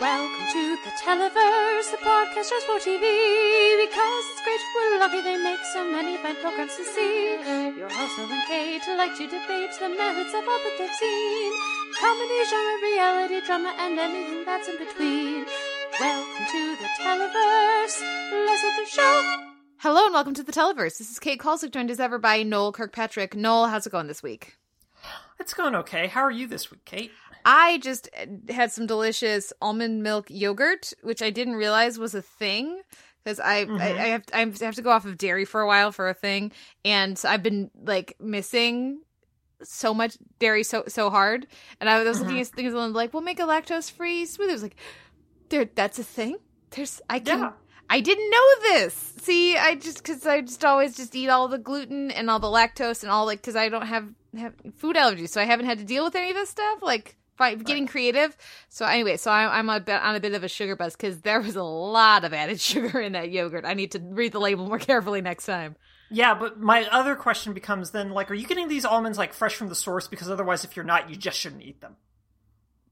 Welcome to the Televerse, the podcast just for TV. Because it's great, we're lucky they make so many fine programs to see. Your host, Noel and Kate, like to debate the merits of all that they've seen. Comedy, genre, reality, drama, and anything that's in between. Welcome to the Televerse. Let's the show. Hello and welcome to the Televerse. This is Kate Kulzick, joined as ever by Noel Kirkpatrick. Noel, how's it going this week? It's going okay. How are you this week, Kate? I just had some delicious almond milk yogurt, which I didn't realize was a thing because I, Mm-hmm. I I have I have to go off of dairy for a while for a thing, and so I've been like missing so much dairy so so hard, and I was Mm-hmm. looking at things and like, we'll make a lactose free smoothie. I was like, there, that's a thing. There's I can. Yeah. I didn't know this. See, I just because I just always just eat all the gluten and all the lactose and all like because I don't have have food allergies, so I haven't had to deal with any of this stuff. Like getting creative. So anyway, so I, I'm a bit, on a bit of a sugar buzz because there was a lot of added sugar in that yogurt. I need to read the label more carefully next time. Yeah, but my other question becomes then, like, are you getting these almonds like fresh from the source? Because otherwise, if you're not, you just shouldn't eat them.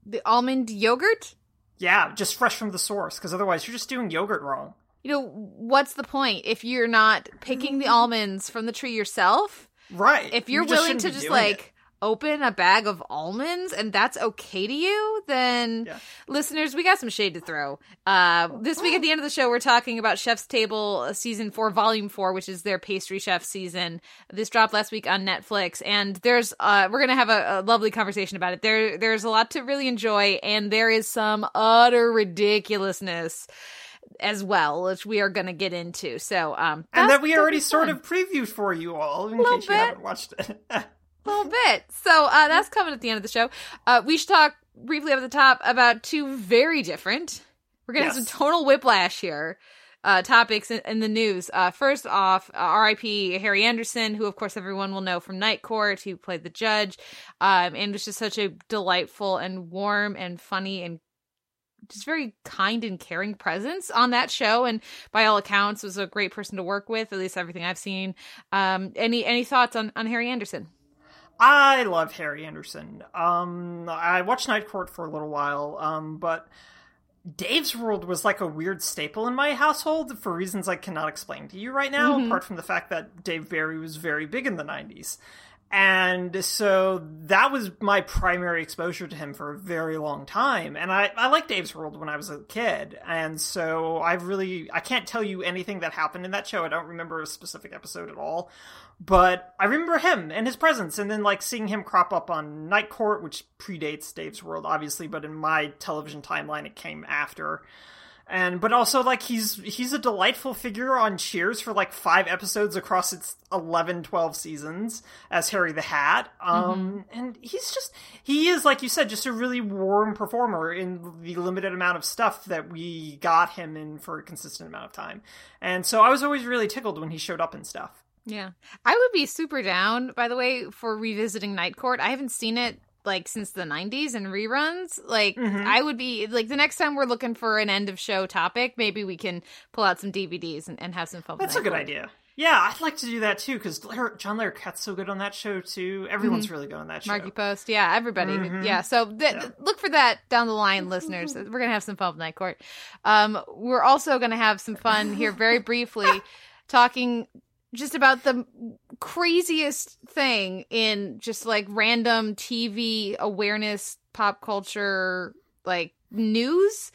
The almond yogurt. Yeah, just fresh from the source. Because otherwise, you're just doing yogurt wrong. You know what's the point if you're not picking the mm-hmm. almonds from the tree yourself? Right. if you're You willing to just like it. open a bag of almonds and that's okay to you then Yeah. listeners we got some shade to throw uh this week at the end of the show we're talking about chef's table uh, season 4 volume 4 which is their pastry chef season this dropped last week on netflix and there's uh we're gonna have a, a lovely conversation about it there there's a lot to really enjoy and there is some utter ridiculousess as well which we are gonna get into so um and that we already sort fun of previewed for you all, in case you haven't watched it. a little bit. So uh, that's coming at the end of the show. Uh, we should talk briefly up at the top about two very different. We're gonna have Yes. some tonal whiplash here. Uh, topics in, in the news. Uh, first off, uh, R.I.P. Harry Anderson, who of course everyone will know from Night Court, who played the judge, um, and was just such a delightful and warm and funny and just very kind and caring presence on that show and by all accounts was a great person to work with at least everything i've seen um any any thoughts on on harry anderson I love Harry Anderson. Um, I watched Night Court for a little while, um, but Dave's World was like a weird staple in my household for reasons I cannot explain to you right now, apart from the fact that Dave Barry was very big in the 90s. And so that was my primary exposure to him for a very long time. And I, I liked Dave's World when I was a kid. And so I really, I can't tell you anything that happened in that show. I don't remember a specific episode at all. But I remember him and his presence, and then like seeing him crop up on Night Court, which predates Dave's World, obviously, but in my television timeline, it came after. And but also like he's he's a delightful figure on Cheers for like five episodes across its 11, 12 seasons as Harry the Hat. Um, and he's just he is like you said, just a really warm performer in the limited amount of stuff that we got him in for a consistent amount of time. And so I was always really tickled when he showed up and stuff. Yeah. I would be super down, by the way, for revisiting Night Court. I haven't seen it like since the 90s and reruns. Like, Mhm. I would be like the next time we're looking for an end of show topic, maybe we can pull out some DVDs and, and have some fun. That's a good Court. idea. Yeah, I'd like to do that too because John Larroquette's so good on that show too. Everyone's really good on that show. Markie Post, yeah, everybody, Mhm. yeah. So th- Yeah. look for that down the line, listeners. We're gonna have some fun with Night Court. Um, we're also gonna have some fun here, very briefly, talking just about the craziest thing in just like random TV awareness, pop culture, like news.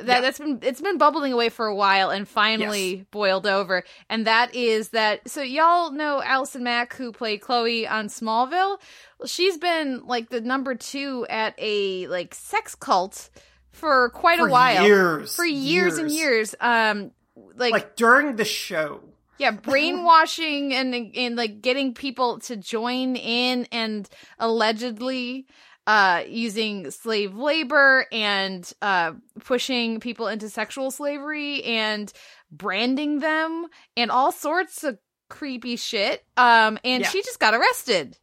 That Yeah. that's been it's been bubbling away for a while and finally boiled over. And that is that so y'all know Allison Mack who played Chloe on Smallville? Well, she's been like the number 2 at a like sex cult for quite For a while. years, For years, and years. Um like, Like during the show. Yeah, brainwashing and and like getting people to join in and allegedly uh using slave labor and uh pushing people into sexual slavery and branding them and all sorts of creepy shit. Um and Yeah. she just got arrested.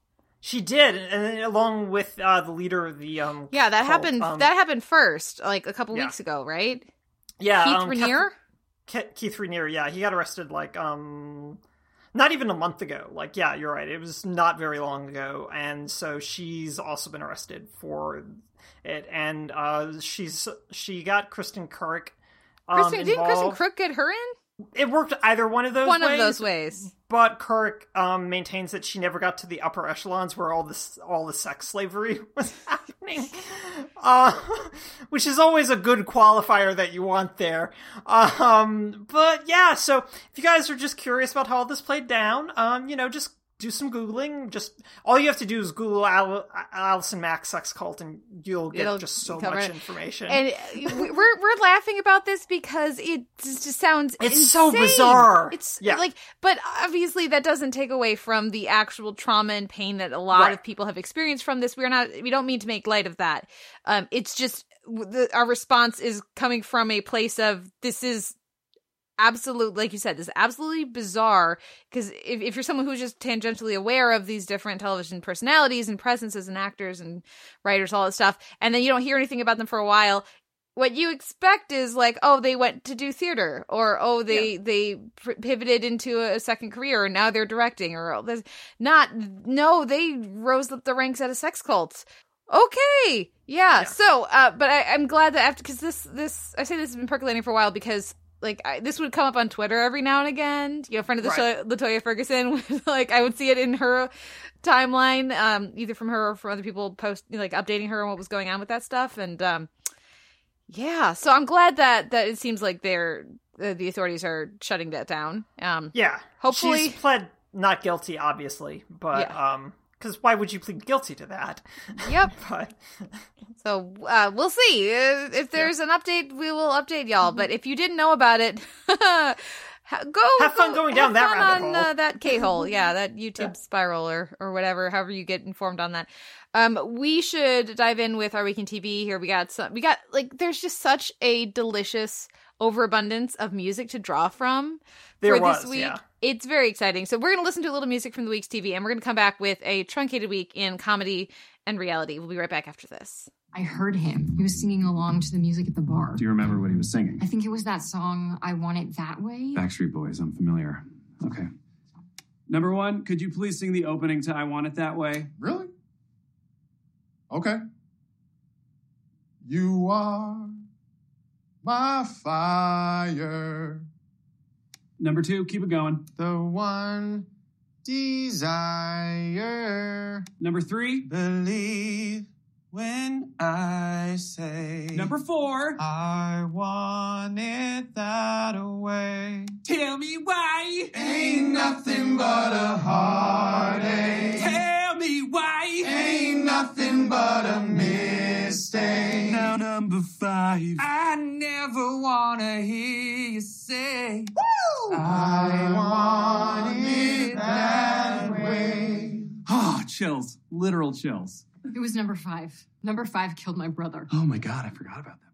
She did, and along with uh, the leader of the um. Yeah, that cult, happened um, that happened first, like a couple yeah. weeks ago, right? yeah, Keith um, Raniere? Keith, Keith Raniere. Yeah, he got arrested like um, not even a month ago. Like, yeah, you're right. It was not very long ago, and so she's also been arrested for it, and uh, she's she got Kristin Kreuk. Um, Kristin, didn't Kristin. Kreuk get her in? It worked either one of those One ways, of those ways. but Kreuk um, maintains that she never got to the upper echelons where all this all the sex slavery was happening, uh, which is always a good qualifier that you want there. Um, but yeah, so if you guys are just curious about how all this played down, um, you know, just do some googling. Just all you have to do is Google Al- Allison Mack sex cult, and you'll get It'll just so much it. information. And we- we're we're laughing about this because it just sounds It's so bizarre. It's Yeah. like, but obviously that doesn't take away from the actual trauma and pain that a lot Right. of people have experienced from this. We're not, we don't mean to make light of that. Um, it's just the, our response is coming from a place of this is absolute like you said this absolutely bizarre because if, if you're someone who's just tangentially aware of these different television personalities and presences and actors and writers all that stuff and then you don't hear anything about them for a while what you expect is like oh they went to do theater or oh they they pr- pivoted into a second career and now they're directing or oh, not no they rose up the ranks at a sex cult okay yeah, Yeah. so uh but I, i'm glad that after because this this i say this has been percolating for a while because like I, this would come up on Twitter every now and again. You know, friend of the Right. show, Latoya Ferguson. like I would see it in her timeline, um, either from her or from other people post like updating her on what was going on with that stuff. And um, yeah, so I'm glad that that it seems like they're uh, the authorities are shutting that down. Um, yeah, hopefully- she's pled not guilty, obviously, but Yeah. um, because why would you plead guilty to that? Yep. but So uh, we'll see Uh, if there's an update. We will update y'all. But if you didn't know about it, go Have fun go- going down that rabbit on, hole. Uh, that K hole, yeah, that YouTube spiral or or whatever. However you get informed on that. Um, we should dive in with our weekend TV here. We got some. We got like there's just such a delicious overabundance of music to draw from There for was, this week. yeah. It's very exciting. So we're going to listen to a little music from the week's TV, and we're going to come back with a truncated week in comedy and reality. We'll be right back after this. I heard him. He was singing along to the music at the bar. Do you remember what he was singing? I think it was that song, I Want It That Way. Backstreet Boys, I'm familiar. Okay. Number one, could you please sing the opening to I Want It That Way? Really? Okay. You are my fire, Number two, keep it going. the one desire. Number three, Believe when I say. number four, I want it that way. tell me why. Ain't nothing but a heartache. Tell me why. Ain't nothing but a mistake. Now number five. I never wanna hear you say I want it that way. Ah, chills. Literal chills. It was number five. Number five killed my brother. Oh my god, I forgot about that.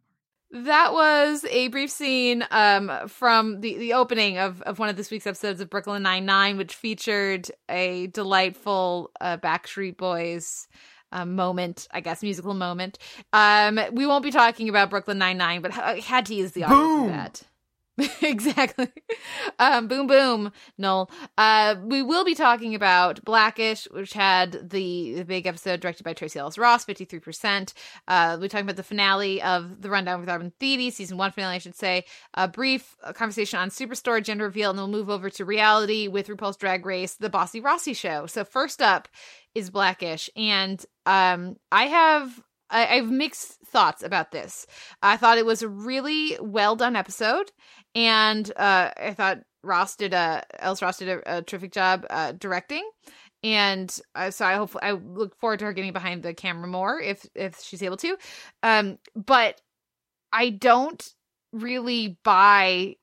That was a brief scene um, from the, the opening of, of one of this week's episodes of Brooklyn Nine Nine, which featured a delightful uh, Backstreet Boys uh, moment, I guess, musical moment. Um, we won't be talking about Brooklyn Nine Nine, but I had to use the audio for that. exactly. Um, boom, boom, Noel. Uh, we will be talking about Blackish, which had the, the big episode directed by Tracee Ellis Ross, 53%. Uh, we're talking about the finale of The Rundown with Robin Thede, season one finale, I should say. A brief conversation on Superstore, gender reveal, and we'll move over to reality with RuPaul's Drag Race, The Bossy Rossy Show. So, first up is Blackish. And um, I have. I have mixed thoughts about this. I thought it was a really well done episode, and uh, I thought Ross did a Ellis Ross did a, a terrific job uh, directing, and uh, so I hope I look forward to her getting behind the camera more if if she's able to. Um, but I don't really buy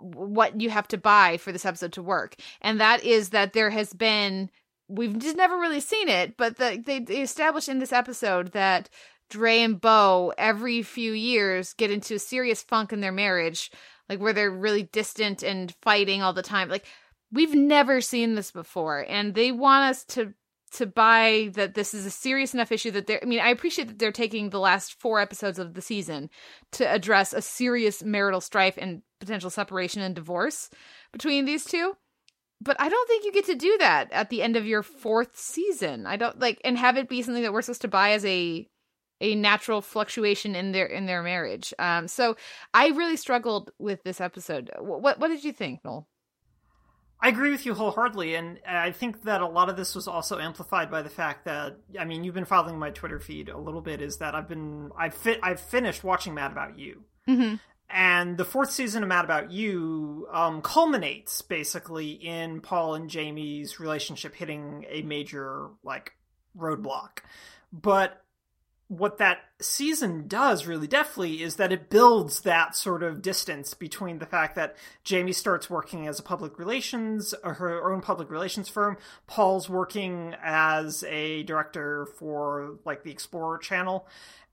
what you have to buy for this episode to work, and that is that there has been we've just never really seen it, but the, they, they established in this episode that Dre and Bow every few years get into a serious funk in their marriage, like where they're really distant and fighting all the time. Like we've never seen this before, and they want us to to buy that this is a serious enough issue that they're. I mean, I appreciate that they're taking the last four episodes of the season to address a serious marital strife and potential separation and divorce between these two but I don't think you get to do that at the end of your fourth season. I don't like and have it be something that we're supposed to buy as a a natural fluctuation in their in their marriage. Um, so I really struggled with this episode. Wh- What what did you think, Noel? I agree with you wholeheartedly, and I think that a lot of this was also amplified by the fact that I mean you've been following my Twitter feed a little bit. Is that I've been I've fit I've finished watching Mad About You, Mm-hmm. And the fourth season of Mad About You um, culminates basically in Paul and Jamie's relationship hitting a major like roadblock, but what that season does really deftly is that it builds that sort of distance between the fact that Jamie starts working as a public relations or her own public relations firm, Paul's working as a director for like the Explorer channel,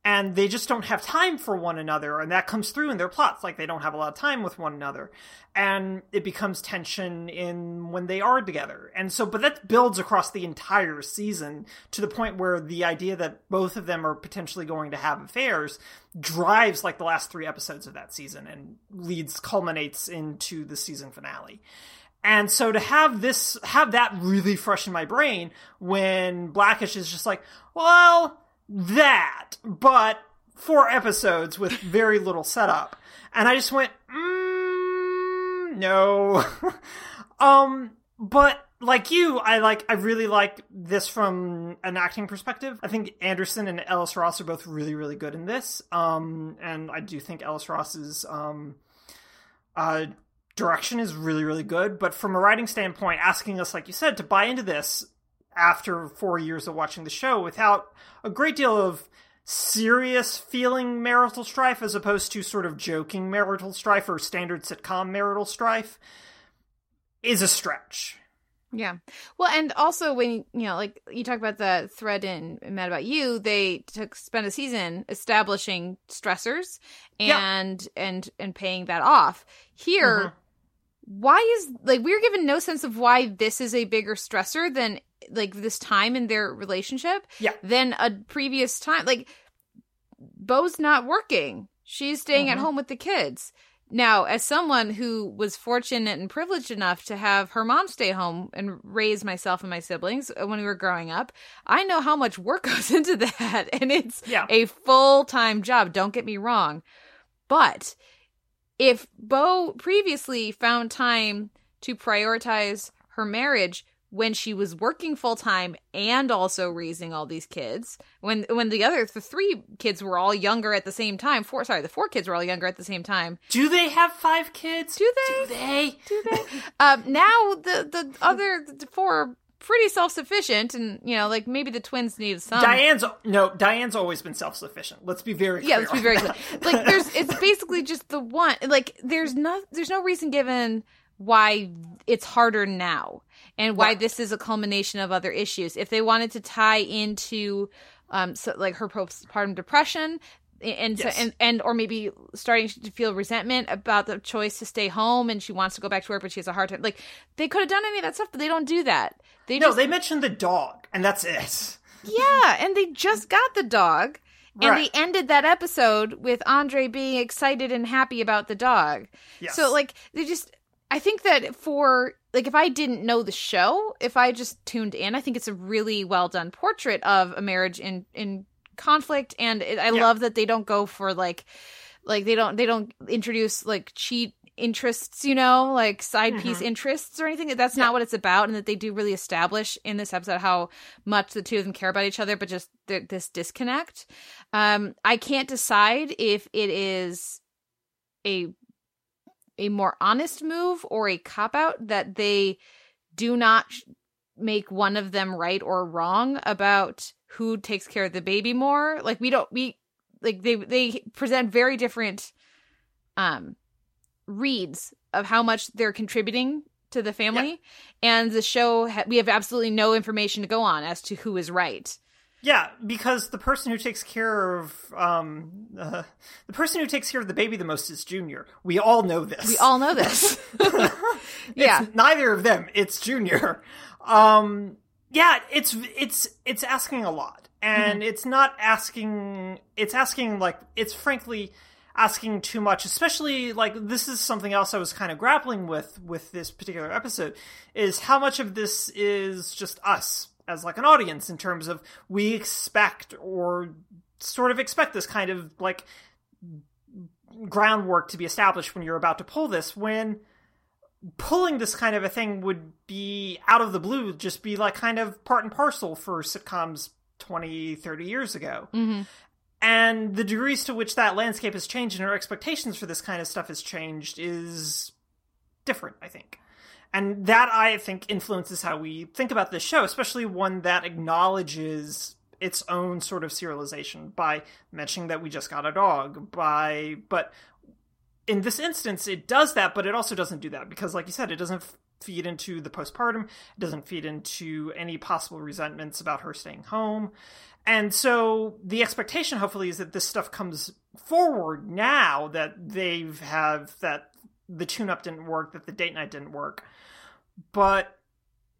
and they just don't have time for one another and that comes through in their plots like they don't have a lot of time with one another. And it becomes tension in when they are together. And so but that builds across the entire season to the point where the idea that both of them are potentially going to have affairs drives like the last three episodes of that season and leads culminates into the season finale. And so to have this have that really fresh in my brain when blackish is just like well that, but four episodes with very little setup. And I just went, mm, no. um, but like you, I like, I really like this from an acting perspective. I think Anderson and Ellis Ross are both really, really good in this. Um, and I do think Ellis Ross's, um, uh, direction is really, really good. But from a writing standpoint, asking us, like you said, to buy into this after four years of watching the show without a great deal of serious feeling marital strife as opposed to sort of joking marital strife or standard sitcom marital strife is a stretch. Yeah. Well, and also when you know, like you talk about the thread in Mad About You, they took spent a season establishing stressors and and and paying that off. Here, Mhm. why is like we're given no sense of why this is a bigger stressor than like this time in their relationship Yeah. than a previous time. Like Bow's not working. She's staying at Mhm. home with the kids. Now, as someone who was fortunate and privileged enough to have her mom stay home and raise myself and my siblings uh, when we were growing up, I know how much work goes into that. And it's Yeah. a full time job. Don't get me wrong. But if Bo previously found time to prioritize her marriage when she was working full time and also raising all these kids, when when the other the three kids were all younger at the same time, four sorry, the four kids were all younger at the same time. Do they have five kids? Do they? Do they? Do they? um, now the the other the four are pretty self sufficient, and you know, like maybe the twins need some. Diane's no. Diane's always been self-sufficient. Let's be very clear yeah, let's be very that. clear. Like, there's it's basically just the one. Like, there's no there's no reason given why it's harder now and why this is a culmination of other issues. If they wanted to tie into um so like her postpartum depression and so, Yes. and and or maybe starting to feel resentment about the choice to stay home and she wants to go back to work but she has a hard time like they could have done any of that stuff but they don't do that they no, just they mentioned the dog, and that's it. yeah, and they just got the dog. And Right. they ended that episode with Andre being excited and happy about the dog. Yes. So like they just I think that for like if I didn't know the show, if I just tuned in, I think it's a really well done portrait of a marriage in in conflict and it, I Yeah. love that they don't go for like like they don't they don't introduce like cheat interests, you know, like side piece interests or anything. That's not what it's about, and that they do really establish in this episode how much the two of them care about each other, but just th- this disconnect. Um, I can't decide if it is a a more honest move or a cop out that they do not make one of them right or wrong about who takes care of the baby more. Like we don't we like they they present very different um reads of how much they're contributing to the family. And the show ha- we have absolutely no information to go on as to who is right Yeah, because the person who takes care of um uh, the person who takes care of the baby the most is Junior. We all know this. we all know this yeah neither of them. It's Junior. Um, yeah, it's it's it's asking a lot, and it's not asking. It's asking like it's frankly asking too much. Especially like this is something else I was kind of grappling with with this particular episode is how much of this is just us as like an audience in terms of we expect or sort of expect this kind of like groundwork to be established when you're about to pull this when pulling this kind of a thing would be out of the blue just be like kind of part and parcel for sitcoms 20 30 years ago Mm-hmm. and the degrees to which that landscape has changed and our expectations for this kind of stuff has changed is different i think and that i think influences how we think about this show especially one that acknowledges its own sort of serialization by mentioning that we just got a dog by but in this instance it does that but it also doesn't do that because like you said it doesn't feed into the postpartum. It doesn't feed into any possible resentments about her staying home. And so the expectation hopefully is that this stuff comes forward now that they have have that the tune up didn't work that the date night didn't work but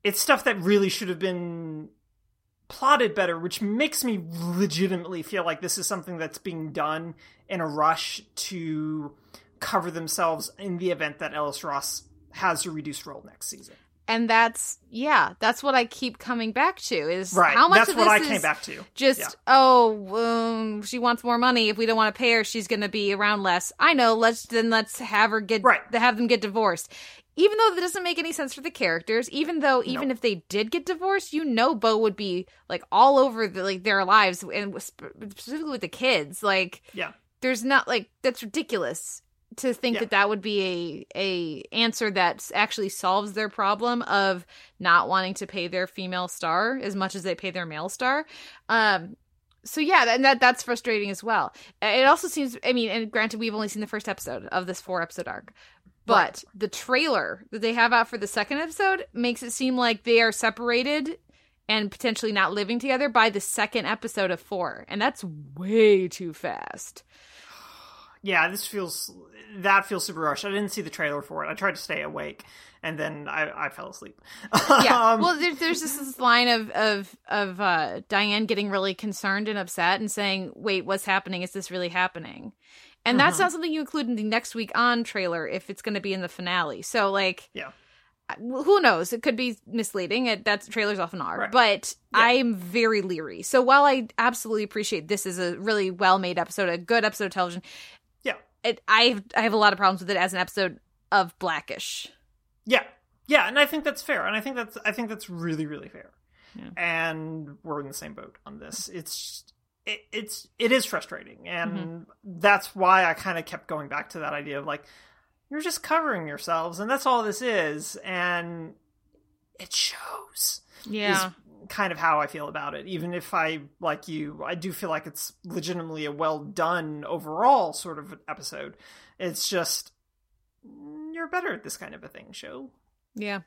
it's stuff that really should have been plotted better, which makes me legitimately feel like this is something that's being done in a rush to cover themselves in the event that Ellis Ross has a reduced role next season. And that's yeah, that's what I keep coming back to is Right. how much that's of what this I came is back to. just Yeah. oh um, she wants more money if we don't want to pay her she's going to be around less i know let's then let's have her get Right. have them get divorced even though that doesn't make any sense for the characters even though even if they did get divorced you know Bow would be like all over the, like their lives and specifically with the kids like Yeah. there's not like that's ridiculous to think Yeah. that that would be a a answer that actually solves their problem of not wanting to pay their female star as much as they pay their male star. Um so yeah and that that's frustrating as well. It also seems i mean and granted we've only seen the first episode of this four episode arc but the trailer that they have out for the second episode makes it seem like they are separated and potentially not living together by the second episode of four and that's way too fast Yeah, this feels that feels super rushed. I didn't see the trailer for it. I tried to stay awake and then I, I fell asleep. yeah. Um, well, there, there's just this line of of of uh, Diane getting really concerned and upset and saying, "Wait, what's happening? Is this really happening?" And that's Mhm. not something you include in the next week on trailer if it's going to be in the finale. So, like, Yeah. Who knows? It could be misleading. It, that's trailers often are, Right. but Yeah. I'm very leery. So while I absolutely appreciate this is a really well made episode, a good episode of television. It I I have a lot of problems with it as an episode of Blackish. Yeah, yeah, and I think that's fair, and I think that's I think that's really really fair. Yeah. And we're in the same boat on this. It's it, it's it is frustrating, and Mm-hmm. that's why I kind of kept going back to that idea of like you're just covering yourselves, and that's all this is, and it shows. Yeah. Kind of how I feel about it. Even if I like you, I do feel like it's legitimately a well done overall sort of episode. It's just you're better at this kind of a thing, show. Yeah.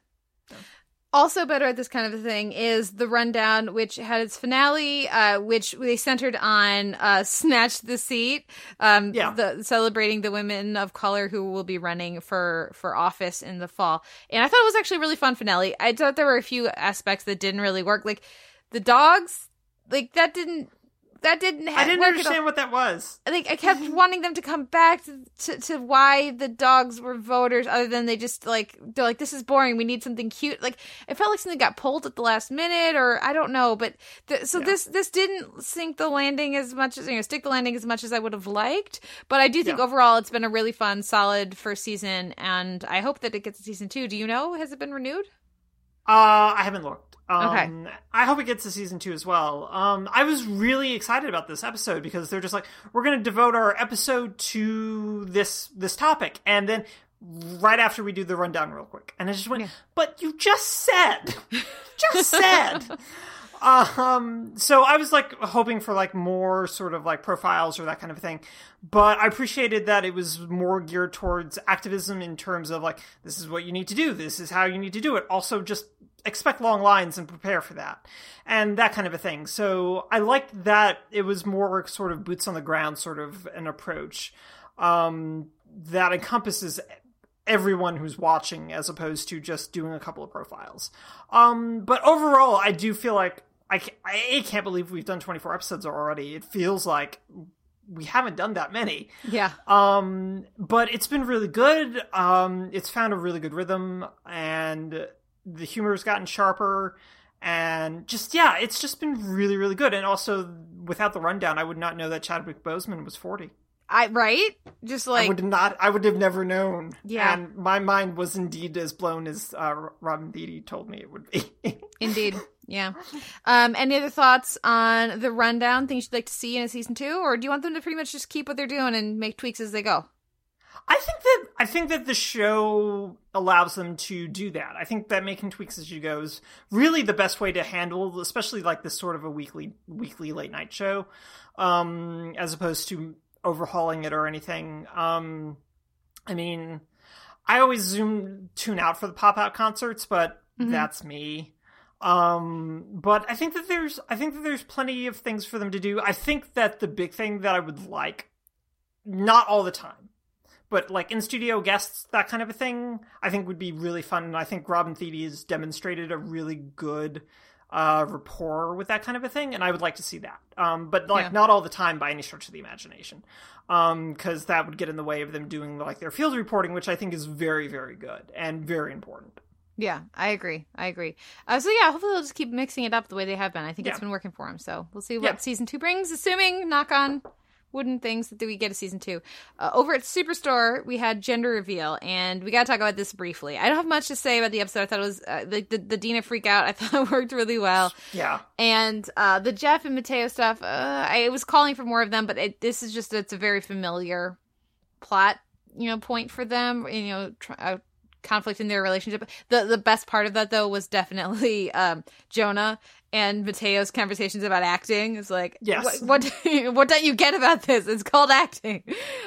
Also better at this kind of a thing is the rundown, which had its finale, uh, which they centered on uh, "Snatch the Seat," um, Yeah. the, celebrating the women of color who will be running for for office in the fall. And I thought it was actually a really fun finale. I thought there were a few aspects that didn't really work, like the dogs, like that didn't that didn't. Ha- I didn't work at all understand what that was. like I kept wanting them to come back to, to to why the dogs were voters, other than they just like they're like this is boring. We need something cute. Like it felt like something got pulled at the last minute, or I don't know. But th- so Yeah. this this didn't sink the landing as much as you know stick the landing as much as I would have liked. But I do think Yeah. overall it's been a really fun, solid first season, and I hope that it gets a season two. Do you know has it been renewed? Uh, I haven't looked. Um, Okay. I hope it gets to season two as well. Um, I was really excited about this episode because they're just like, we're going to devote our episode to this this topic, and then right after we do the rundown real quick, and I just went, but you just said, just said. Um, so I was like hoping for like more sort of like profiles or that kind of thing, but I appreciated that it was more geared towards activism in terms of like this is what you need to do, this is how you need to do it. Also, just expect long lines and prepare for that, and that kind of a thing. So I liked that it was more sort of boots on the ground sort of an approach um, that encompasses everyone who's watching as opposed to just doing a couple of profiles. Um, but overall, I do feel like I can't, I can't believe we've done 24 episodes already. It feels like we haven't done that many. Yeah. Um, but it's been really good. Um, it's found a really good rhythm and the humor's gotten sharper and just yeah, it's just been really really good. And also without the rundown, I would not know that Chadwick Boseman was forty. I right? Just I like would not. I would have never known. Yeah. and my mind was indeed as blown as uh, Robin Thede told me it would be. indeed. Yeah. Um any other thoughts on the rundown, things you'd like to see in a season 2 or do you want them to pretty much just keep what they're doing and make tweaks as they go? I think that I think that the show allows them to do that. I think that making tweaks as you go is really the best way to handle, especially like this sort of a weekly weekly late night show, um, as opposed to overhauling it or anything. Um, I mean, I always zoom tune out for the pop out concerts, but Mhm. that's me. Um, but I think that there's I think that there's plenty of things for them to do. I think that the big thing that I would like, not all the time, but like in studio guests, that kind of a thing, I think would be really fun. And I think Robin Thede has demonstrated a really good uh rapport with that kind of a thing and i would like to see that um but like Yeah. not all the time by any stretch of the imagination um because that would get in the way of them doing like their field reporting which i think is very very good and very important Yeah, I agree. I agree. Uh, so yeah, hopefully they'll just keep mixing it up the way they have been. I think it's been working for them. So we'll see what Yeah. season two brings. Assuming, knock on wooden things, that we get a season two. Uh, over at Superstore, we had gender reveal, and we got to talk about this briefly. I don't have much to say about the episode. I thought it was uh, the, the the Dina freak out. I thought it worked really well. yeah And uh, the Jeff and Mateo stuff, uh, I was calling for more of them, but it, this is just it's a very familiar plot, you know, point for them. You know, tr- uh, conflict in their relationship. The the best part of that though was definitely um, Jonah and Mateo's conversations about acting. It's like, Yes. what what, what don't you get about this? It's called acting.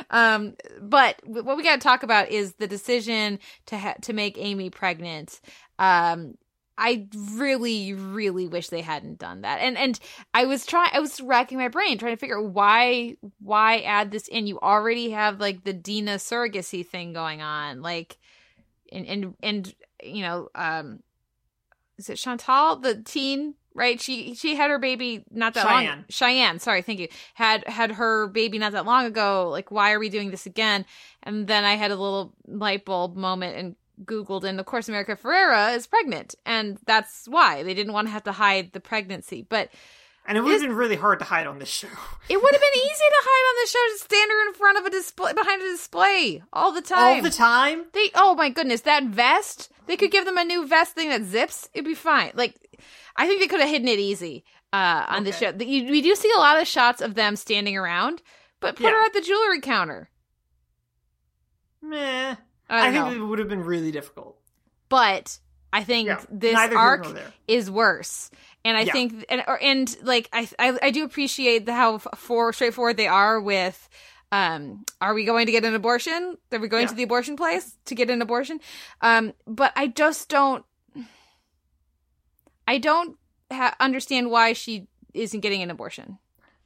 Um, but what we got to talk about is the decision to ha- to make Amy pregnant. Um, I really, really wish they hadn't done that. And and I was trying I was racking my brain trying to figure out why why add this in. You already have like the Dina surrogacy thing going on. Like and and and you know, um is it Chantal, the teen, right? She she had her baby not that long Cheyenne. Cheyenne, sorry, thank you. Had had her baby not that long ago. Like, why are we doing this again? And then I had a little light bulb moment and Googled, and of course, America Ferrera is pregnant, and that's why they didn't want to have to hide the pregnancy. But and it would have been really hard to hide on this show it would have been easy to hide on the show, to stand her in front of a display, behind a display all the time. all the time They, oh my goodness, that vest. They could give them a new vest thing that zips. It'd be fine. Like, I think they could have hidden it easy uh, on the Okay. show. The- you- We do see a lot of shots of them standing around, but put Yeah. her at the jewelry counter. meh I, i, think it would have been really difficult but I think Yeah, this arc is worse. And I Yeah. think, and, or, and like, I, I, I do appreciate how for straightforward they are with, um, are we going to get an abortion? Are we going Yeah. to the abortion place to get an abortion? Um, but I just don't, I don't ha- understand why she isn't getting an abortion.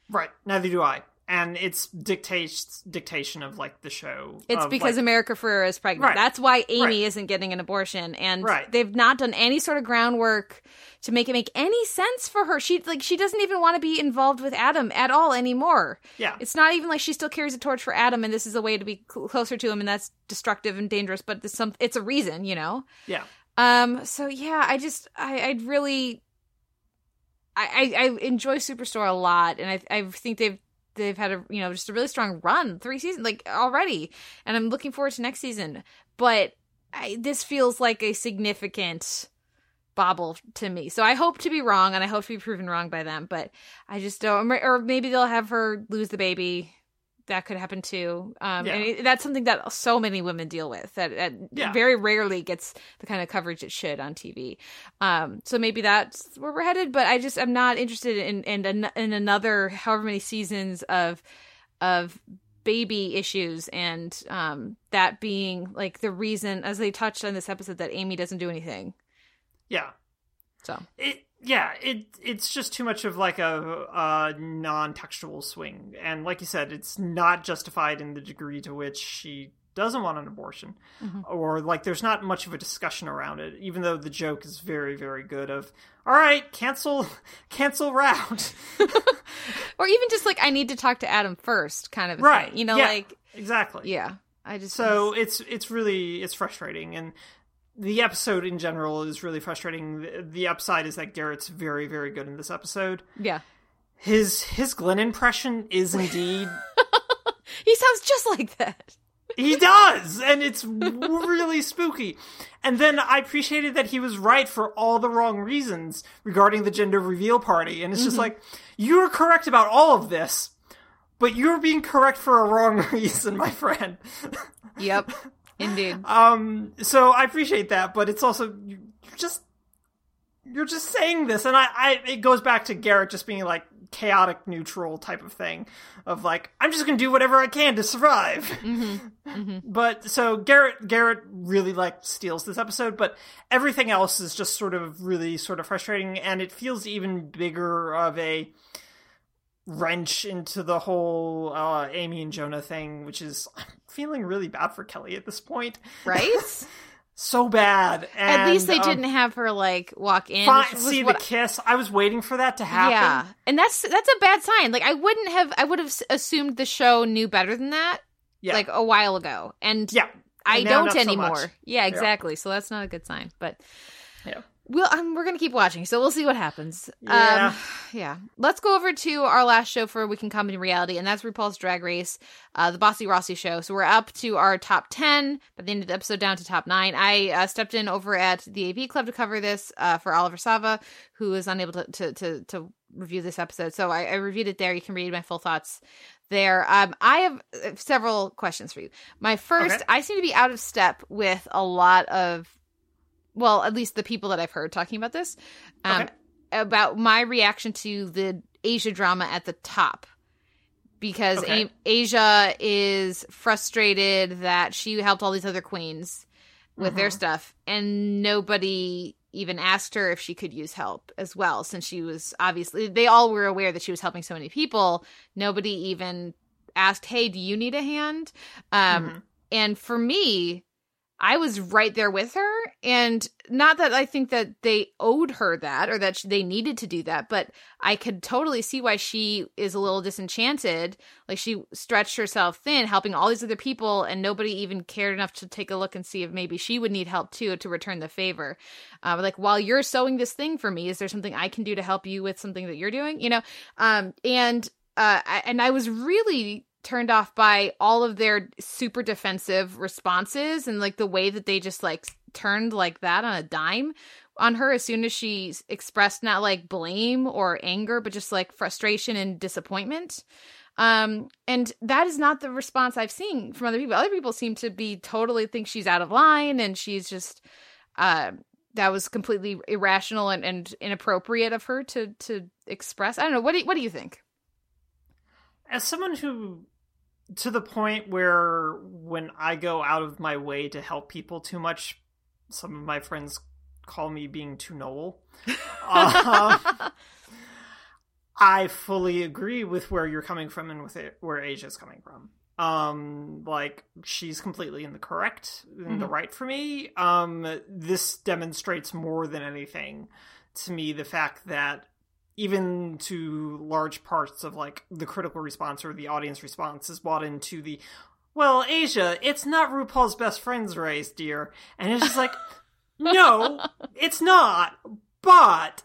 right neither do i and it's dictates dictation of like the show It's of, because like, America Ferrera is pregnant. Right. That's why Amy Right. isn't getting an abortion, and Right. they've not done any sort of groundwork to make it make any sense for her. She like she doesn't even want to be involved with Adam at all anymore. yeah It's not even like she still carries a torch for Adam, and this is a way to be cl- closer to him, and that's destructive and dangerous. But there's some, it's a reason, you know. yeah Um. So yeah, I just I I'd really. I, I, I enjoy Superstore a lot, and I I think they've they've had a you know just a really strong run three seasons like already, and I'm looking forward to next season. But I, this feels like a significant bobble to me, so I hope to be wrong, and I hope to be proven wrong by them. But I just don't, or maybe they'll have her lose the baby. That could happen too, um, and it, that's something that so many women deal with. That, that Yeah. very rarely gets the kind of coverage it should on TV. Um, so maybe that's where we're headed. But I just am not interested in in in another however many seasons of of baby issues and um that being like the reason as they touched on this episode that Amy doesn't do anything. yeah So it yeah it it's just too much of like a, a non-textual swing and like you said it's not justified in the degree to which she doesn't want an abortion Mhm. or like there's not much of a discussion around it even though the joke is very very good of all right cancel cancel round or even just like I need to talk to Adam first kind of right thing. You know yeah, like exactly yeah. I just so it's it's really it's frustrating and the episode in general is really frustrating. The, the upside is that Garrett's very, very good in this episode. Yeah. His his Glenn impression is indeed He sounds just like that. he does, and it's really spooky. And then I appreciated that he was right for all the wrong reasons regarding the gender reveal party. And it's just mm-hmm. like you're correct about all of this, but you're being correct for a wrong reason, my friend. Yep. Indeed. Um, so I appreciate that, but it's also you- you're just you're just saying this, and I, I it goes back to Garrett just being like chaotic neutral type of thing of like I'm just gonna do whatever I can to survive. But so Garrett Garrett really like steals this episode, but everything else is just sort of really sort of frustrating, and it feels even bigger of a wrench into the whole uh, Amy and Jonah thing, which is I'm feeling really bad for Kelly at this point. Right? So bad. At least they um, didn't have her like walk in. see the kiss. I was waiting for that to happen. Yeah, and that's that's a bad sign. Like I wouldn't have, I would have assumed the show knew better than that, Yeah. like a while ago, and yeah. I And don't so anymore. much. yeah, exactly. So that's not a good sign. But Yeah. We'll um, we're gonna keep watching, so we'll see what happens. Yeah. Um, yeah. Let's go over to our last show for We Can Come Comedy Reality, and that's RuPaul's Drag Race, uh, the Bossy Rossy show. So we're up to our top ten, by the end of the episode, down to top nine. I uh, stepped in over at the AV Club to cover this uh, for Oliver Sava, who is unable to to to, to review this episode. So I, I reviewed it there. You can read my full thoughts there. Um, I have uh, several questions for you. My first, Okay. I seem to be out of step with a lot of, well, at least the people that I've heard talking about this, um, Okay. about my reaction to the Asia drama at the top. Because Okay. A- Asia is frustrated that she helped all these other queens with their Mhm. stuff, and nobody even asked her if she could use help as well, since she was obviously they all were aware that she was helping so many people. Nobody even asked, "Hey, do you need a hand?" Um, Mhm. and for me, I was right there with her, and not that I think that they owed her that or that they needed to do that, but I could totally see why she is a little disenchanted. Like she stretched herself thin, helping all these other people, and nobody even cared enough to take a look and see if maybe she would need help too to return the favor. Uh, like while you're sewing this thing for me, is there something I can do to help you with something that you're doing? You know, um, and uh, and I was really turned off by all of their super defensive responses and like the way that they just like turned like that on a dime on her as soon as she expressed not like blame or anger but just like frustration and disappointment. Um and that is not the response i've seen from other people. Other people seem to be totally think she's out of line and she's just uh that was completely irrational and, and inappropriate of her to to express. I don't know. What do you, what do you think? As someone who, to the point where when I go out of my way to help people too much, some of my friends call me being too noble. Um, I fully agree with where you're coming from and with it, where Asia's coming from. Um, like she's completely in the correct, in the right for me. Um, this demonstrates more than anything to me the fact that even to large parts of like the critical response or the audience response is bought into the well asia it's not rupaul's best friend's race dear. And it's just like no it's not but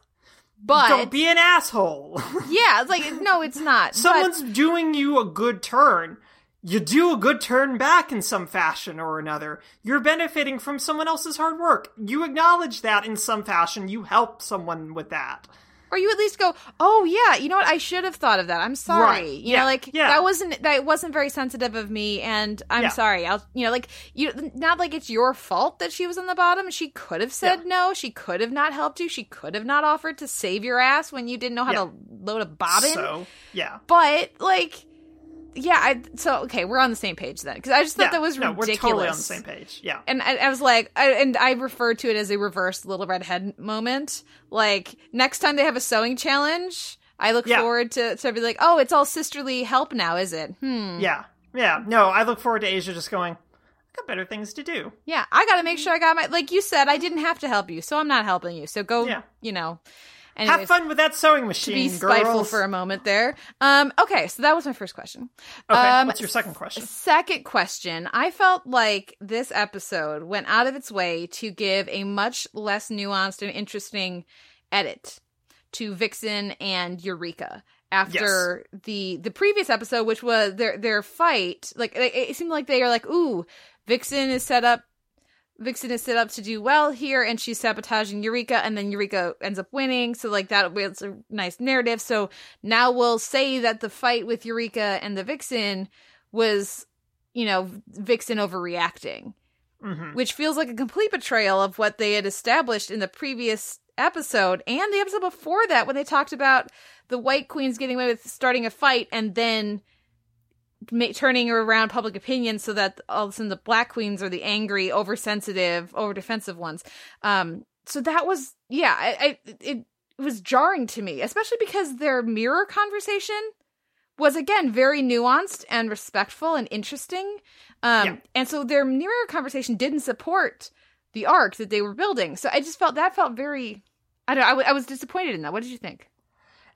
but don't be an asshole. Yeah it's like no it's not but- someone's doing you a good turn. You do a good turn back in some fashion or another. You're benefiting from someone else's hard work. You acknowledge that in some fashion. You help someone with that or you at least go, "Oh yeah, you know what? I should have thought of that. I'm sorry." Right. You Yeah. know, like Yeah. that wasn't that wasn't very sensitive of me, and I'm Yeah. sorry. I'll, you know, like you, not like it's your fault that she was on the bottom. She could have said no. She could have not helped you. She could have not offered to save your ass when you didn't know how to load a bobbin. so yeah but like, yeah. I so okay. We're on the same page then because I just thought Yeah, that was no, ridiculous. We're totally on the same page. Yeah. And I, I was like, I, and I referred to it as a reverse little redhead moment. Like next time they have a sewing challenge, I look Yeah. forward to to be like, oh, it's all sisterly help now, is it? Hmm. Yeah. Yeah. No, I look forward to Asia just going, I got better things to do. Yeah, I got to make sure I got my like you said, I didn't have to help you, so I'm not helping you. So go, Yeah. you know. Anyways, Have fun with that sewing to machine, be spiteful girls. for a moment there. Um, okay, so that was my first question. Okay, Um, what's your second question? Second question. I felt like this episode went out of its way to give a much less nuanced and interesting edit to Vixen and Eureka after the the previous episode, which was their their fight. Like it, it seemed like they are like, ooh, Vixen is set up. Vixen is set up to do well here, and she's sabotaging Eureka, and then Eureka ends up winning. So, like that was a nice narrative. So now we'll say that the fight with Eureka and the Vixen was, you know, Vixen overreacting, hmm which feels like a complete betrayal of what they had established in the previous episode and the episode before that when they talked about the White Queens getting away with starting a fight and then ma- turning around public opinion so that all of a sudden the Black Queens are the angry, oversensitive, over defensive ones. Um, so that was yeah, I, I it, it was jarring to me, especially because their mirror conversation was again very nuanced and respectful and interesting. Um, Yeah. and so their mirror conversation didn't support the arc that they were building. So I just felt that felt very. I don't. Know, I, w- I was disappointed in that. What did you think?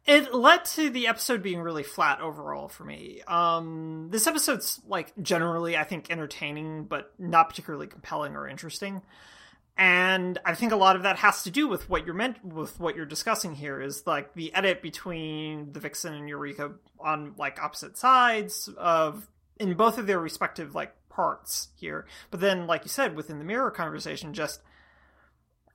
It led to the episode being really flat overall for me. Um, this episode's like generally, I think, entertaining, but not particularly compelling or interesting. And I think a lot of that has to do with what you're meant with what you're discussing here is like the edit between the Vixen and Eureka on like opposite sides of in both of their respective like parts here. But then, like you said, within the mirror conversation, just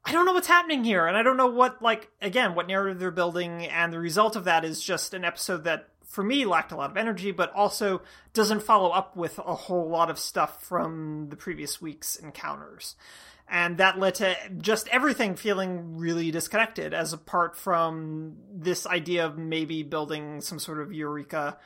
I don't know what's happening here, and I don't know what like again what narrative they're building, and the result of that is just an episode that for me lacked a lot of energy, but also doesn't follow up with a whole lot of stuff from the previous week's encounters. And that led to just everything feeling really disconnected, as apart from this idea of maybe building some sort of Eureka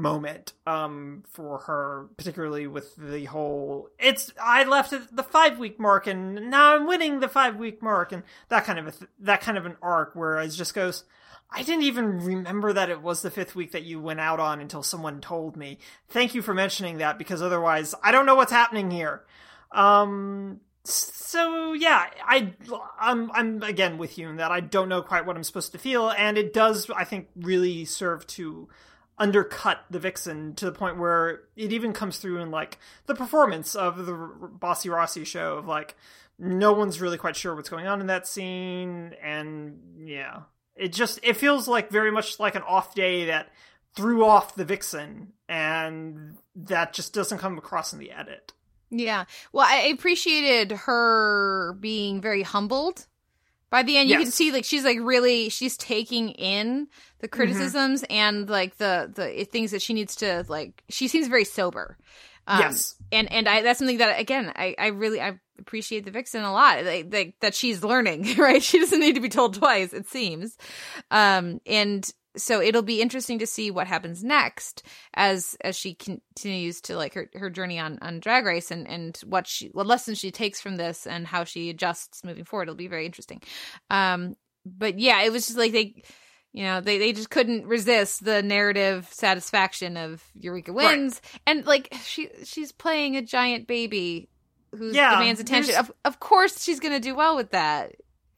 moment um for her particularly with the whole it's i left the five week mark and now i'm winning the five week mark and that kind of a th- that kind of an arc where it just goes i didn't even remember that it was the fifth week that you went out on until someone told me. Thank you for mentioning that because otherwise i don't know what's happening here. Um so yeah i i'm i'm again with you in that i don't know quite what i'm supposed to feel and it does i think really serve to undercut the vixen to the point where it even comes through in like the performance of the bossy rossy show of like no one's really quite sure what's going on in that scene and yeah it just it feels like very much like an off day that threw off the vixen and that just doesn't come across in the edit Yeah. Well, I appreciated her being very humbled. By the end, you can see like she's like really she's taking in the criticisms and like the the things that she needs to like. She seems very sober. Um, yes and and I that's something that again I I really I appreciate the vixen a lot like, like that she's learning right she doesn't need to be told twice it seems um and so it'll be interesting to see what happens next as as she continues to like her, her journey on on drag race and and what she what lessons she takes from this and how she adjusts moving forward. It'll be very interesting. Um but yeah it was just like they you know they, they just couldn't resist the narrative satisfaction of eureka Right. wins. And like she she's playing a giant baby who Yeah, demands attention. of, of course she's gonna do well with that.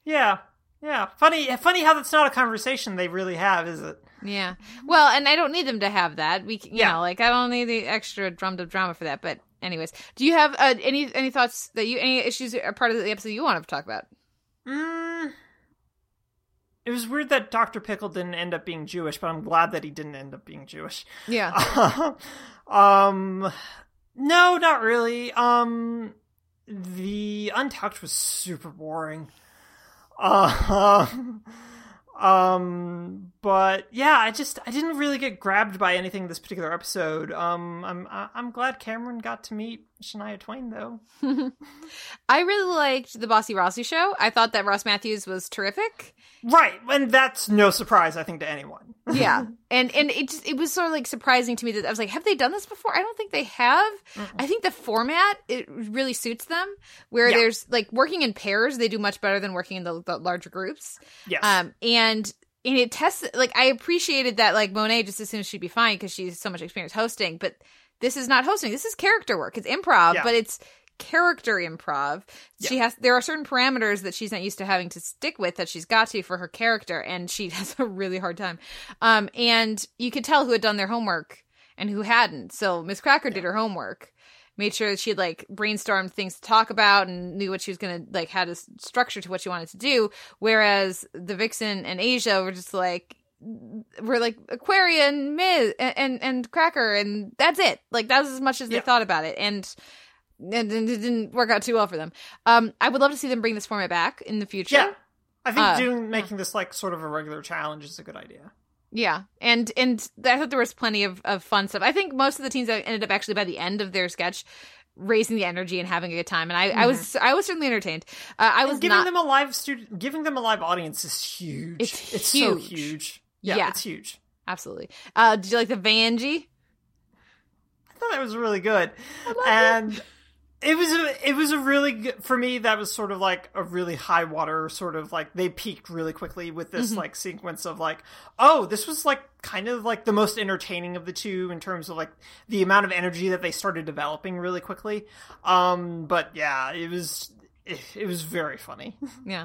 Yeah yeah funny funny how that's not a conversation they really have is it yeah well and i don't need them to have that we you Yeah. know like i don't need the extra drummed up drama for that but anyways do you have uh, any any thoughts that you any issues are part of the episode you want to talk about Mm, it was weird that Dr. Pickle didn't end up being Jewish, but I'm glad that he didn't end up being Jewish. yeah um, no, not really. Um, the Untucked was super boring. Uh, um, but yeah, I just I didn't really get grabbed by anything this particular episode. Um, I'm I'm glad Cameron got to meet Shania Twain though. I really liked the Bossy Rossy show. I thought that Ross Mathews was terrific. Right, and that's no surprise, I think, to anyone. Yeah, and and it just, it was sort of like surprising to me that I was like, have they done this before? I don't think they have. I think the format it really suits them, where Yeah. there's like working in pairs. They do much better than working in the, the larger groups. Yes. Um, and and it tests like I appreciated that like Monet just assumes she'd be fine because she's so much experience hosting, but this is not hosting. This is character work. It's improv, Yeah. but it's character improv. She has there are certain parameters that she's not used to having to stick with that she's got to for her character, and she has a really hard time. Um, and you could tell who had done their homework and who hadn't. So Miz Cracker did her homework. Made sure that she had like brainstormed things to talk about and knew what she was gonna like had a structure to what she wanted to do. Whereas the Vixen and Asia were just like were like Aquarian, Miz, and, and and Cracker, and that's it. Like that was as much as they Yeah. thought about it, and and it didn't work out too well for them. Um, I would love to see them bring this format back in the future. Yeah. I think Uh, doing making this like sort of a regular challenge is a good idea. Yeah, and and I thought there was plenty of, of fun stuff. I think most of the teams ended up actually by the end of their sketch raising the energy and having a good time, and I, I was I was certainly entertained. Uh, I was And giving not. them a live student, giving them a live audience is huge. It's so huge. huge. Yeah, Yeah. it's huge. Absolutely. Uh, did you like the Vanjie? I thought that was really good, and it was a it was a really good for me. That was sort of like a really high water sort of like they peaked really quickly with this Mm-hmm. like sequence of like oh this was like kind of like the most entertaining of the two in terms of like the amount of energy that they started developing really quickly. Um, but yeah, it was it, it was very funny. Yeah.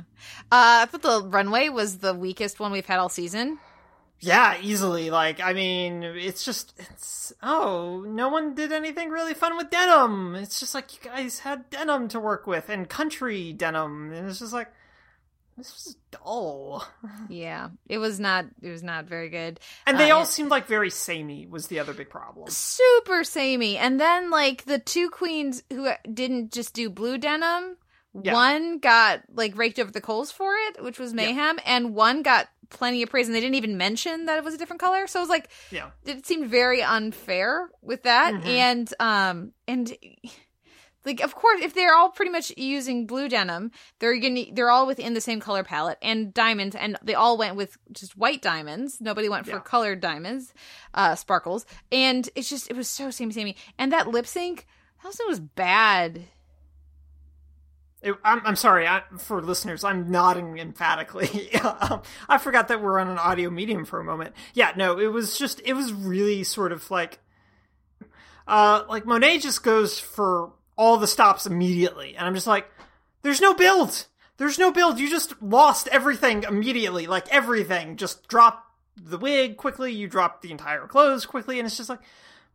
Uh, I thought the runway was the weakest one we've had all season. Yeah, easily. Like, I mean, it's just, it's, oh, no one did anything really fun with denim. It's just like you guys had denim to work with and country denim. And it's just like, this was dull. Yeah, it was not. It was not very good. And they Uh, all seemed like very samey, was the other big problem. super samey. And then like the two queens who didn't just do blue denim, Yeah. one got like raked over the coals for it, which was mayhem, and one got plenty of praise, and they didn't even mention that it was a different color. So it was like Yeah. it seemed very unfair with that, Mhm. and um and. Like of course, if they're all pretty much using blue denim, they're gonna they're all within the same color palette and diamonds, and they all went with just white diamonds. Nobody went for Yeah. colored diamonds, uh, sparkles, and it's just it was so samey samey. And that lip sync, that also was bad. It, I'm, I'm sorry I, for listeners. I'm nodding emphatically. Um, I forgot that we're on an audio medium for a moment. Yeah, no, it was just it was really sort of like, uh, like Monet just goes for all the stops immediately, and I'm just like, there's no build. There's no build. You just lost everything immediately. Like everything, just drop the wig quickly. You drop the entire clothes quickly, and it's just like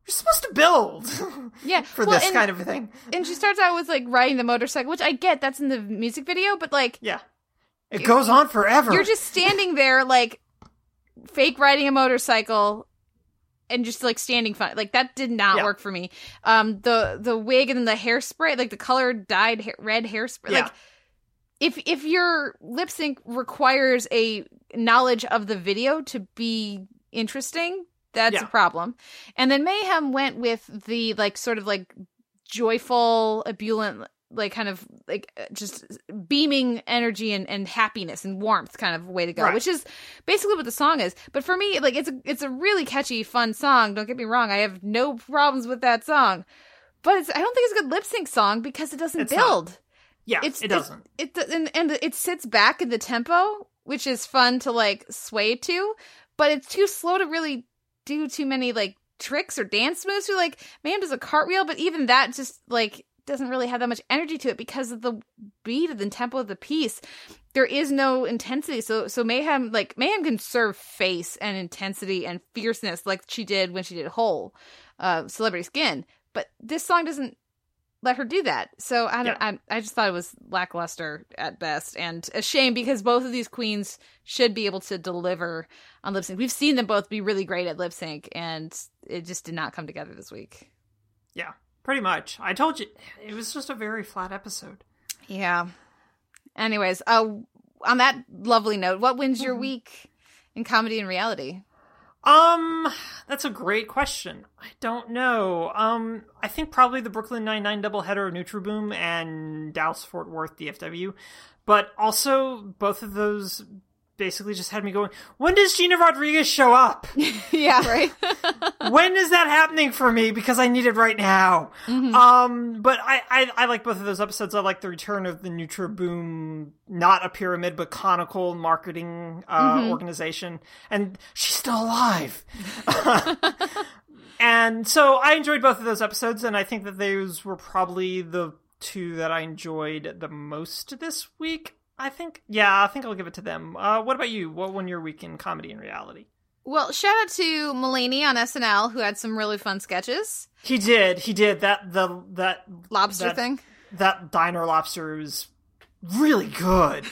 you're supposed to build Yeah, for well, this and, kind of thing. And she starts out with like riding the motorcycle, which I get that's in the music video, but like Yeah, it goes on forever. you're just standing there like fake riding a motorcycle and just like standing fun like that did not Yeah. work for me um the the wig and the hairspray like the color dyed red hairspray Yeah. like if if your lip sync requires a knowledge of the video to be interesting that's Yeah. a problem and then mayhem went with the like sort of like joyful ebullient like kind of like uh, just beaming energy and, and happiness and warmth kind of way to go Right. which is basically what the song is but for me like it's a it's a really catchy fun song don't get me wrong i have no problems with that song but it's i don't think it's a good lip sync song because it doesn't It's not. build yeah, it's it doesn't. it, it and, and it sits back in the tempo which is fun to like sway to but it's too slow to really do too many like tricks or dance moves or like man does a cartwheel but even that just like doesn't really have that much energy to it because of the beat of the tempo of the piece. There is no intensity. So so mayhem like mayhem can serve face and intensity and fierceness like she did when she did whole uh celebrity skin but this song doesn't let her do that. So I don't. I, I just thought it was lackluster at best, and a shame because both of these queens should be able to deliver on lip sync. We've seen them both be really great at lip sync, and it just did not come together this week. Yeah, pretty much. I told you it was just a very flat episode. Yeah. Anyways, uh, on that lovely note, what wins your Mm-hmm. week in comedy and reality? Um, that's a great question. I don't know. Um, I think probably the Brooklyn Nine Nine doubleheader of Nutriboom and Dallas Fort Worth DFW, but also both of those basically just had me going. When does Gina Rodriguez show up? yeah, right. when is that happening for me? Because I need it right now. Mm-hmm. Um, but I, I I like both of those episodes. I like the return of the Nutriboom, not a pyramid but conical marketing uh, Mm-hmm. organization, and she's still alive. and so I enjoyed both of those episodes, and I think that those were probably the two that I enjoyed the most this week. I think, yeah, I think I'll give it to them. Uh, what about you? What won your week in comedy and reality? Well, shout out to Mulaney on SNL who had some really fun sketches. He did. He did that. The that Lobster that, thing. That diner lobster was really good.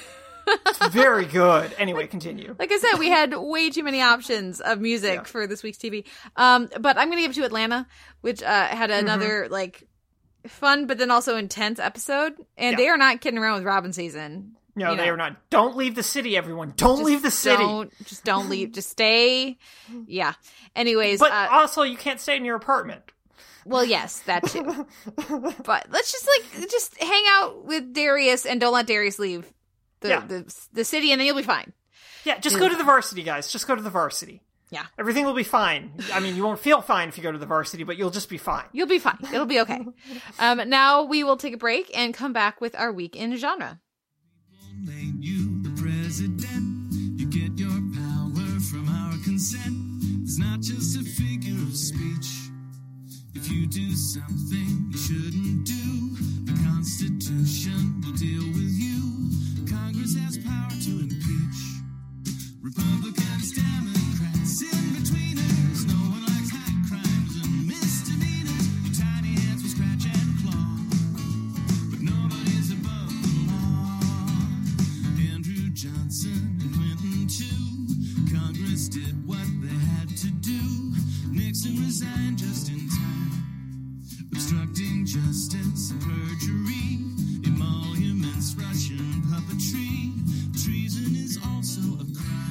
it's very good. Anyway, continue. Like I said, we had way too many options of music Yeah. for this week's TV. Um, but I'm gonna give it to Atlanta, which uh, had Mm-hmm. another like fun but then also intense episode. And Yeah. they are not kidding around with Robbin' Season. No, you they know. are not. Don't leave the city, everyone. Don't Just leave the city. Don't just don't leave. Just stay. Yeah. Anyways, But uh, also, you can't stay in your apartment. well, yes, that too. but let's just like just hang out with Darius and don't let Darius leave the Yeah. the, the city, and then you'll be fine. Yeah, just go to the varsity, guys. Just go to the varsity. Yeah. Everything will be fine. I mean, you won't feel fine if you go to the varsity, but you'll just be fine. You'll be fine. It'll be okay. Um, now we will take a break and come back with our week in genre. Made you the president. You get your power from our consent. It's not just a figure of speech. If you do something you shouldn't do, the Constitution will deal with you. Congress has power to impeach. Republicans, Democrats, Nixon resigned just in time. Obstructing justice perjury. Emoluments, Russian puppetry. Treason is also a crime.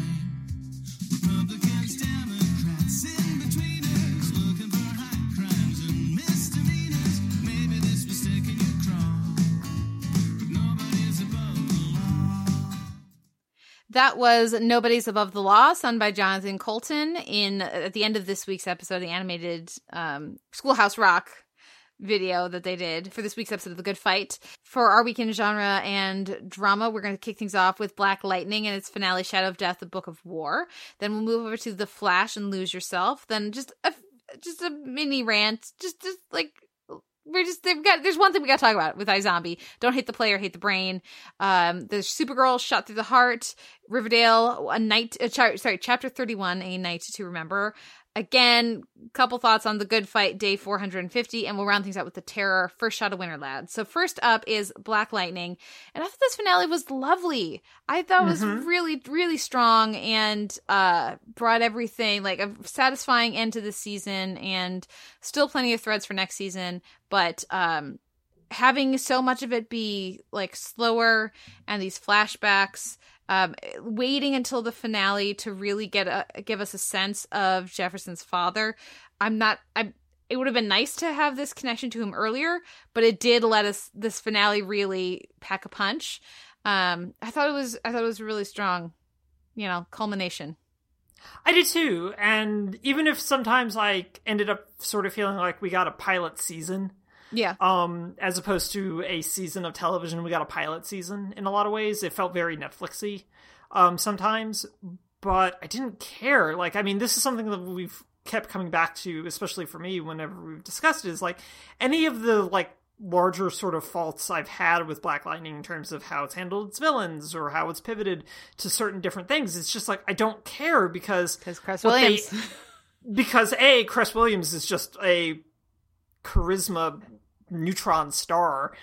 That was Nobody's Above the Law, sung by Jonathan Coulton in at the end of this week's episode, the animated um, Schoolhouse Rock video that they did for this week's episode of The Good Fight. For our weekend genre and drama, we're going to kick things off with Black Lightning and its finale, Shadow of Death, The Book of War. Then we'll move over to The Flash and Lose Yourself. Then just a just a mini rant, just just like we're just they've got there's one thing we got to talk about with iZombie. Don't hate the player, hate the brain. Um, there's Supergirl shot through the heart. Riverdale, a night. Uh, cha- sorry, chapter 31, a night to remember. Again, couple thoughts on the good fight, day 450, and we'll round things out with the terror. First shot of Winter Lad. So first up is Black Lightning, and I thought this finale was lovely. I thought it was really, really strong and uh brought everything like a satisfying end to the season, and still plenty of threads for next season. But um, having so much of it be like slower and these flashbacks um, waiting until the finale to really get a give us a sense of Jefferson's father. I'm not. I. It would have been nice to have this connection to him earlier, but it did let us this finale really pack a punch. Um, I thought it was. I thought it was really strong. You know, culmination. I did too, and even if sometimes I ended up sort of feeling like we got a pilot season, Yeah. um, as opposed to a season of television, we got a pilot season in a lot of ways. It felt very Netflixy, um, sometimes, but I didn't care. Like, I mean, this is something that we've kept coming back to, especially for me, whenever we've discussed it, is like any of the like larger sort of faults I've had with Black Lightning in terms of how it's handled its villains or how it's pivoted to certain different things. It's just like I don't care because Because Cress what they- Williams. because a Cress Williams is just a charisma neutron star.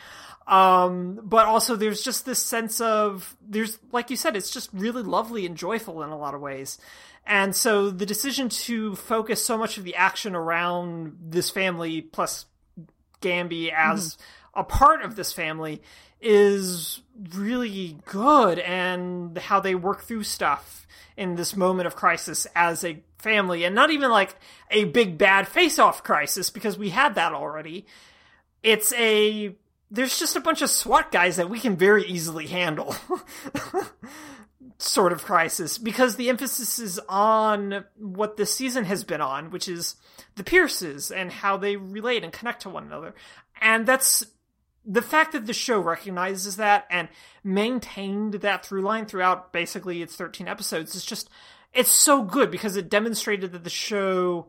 Um but also there's just this sense of there's like you said it's just really lovely and joyful in a lot of ways. And so the decision to focus so much of the action around this family plus Gambi as a part of this family is really good and how they work through stuff in this moment of crisis as a family and not even like a big bad face off crisis because we had that already. It's a there's just a bunch of SWAT guys that we can very easily handle. sort of crisis because the emphasis is on what this season has been on, which is the Pierces and how they relate and connect to one another. And that's the fact that the show recognizes that and maintained that through line throughout basically its 13 episodes is just it's so good because it demonstrated that the show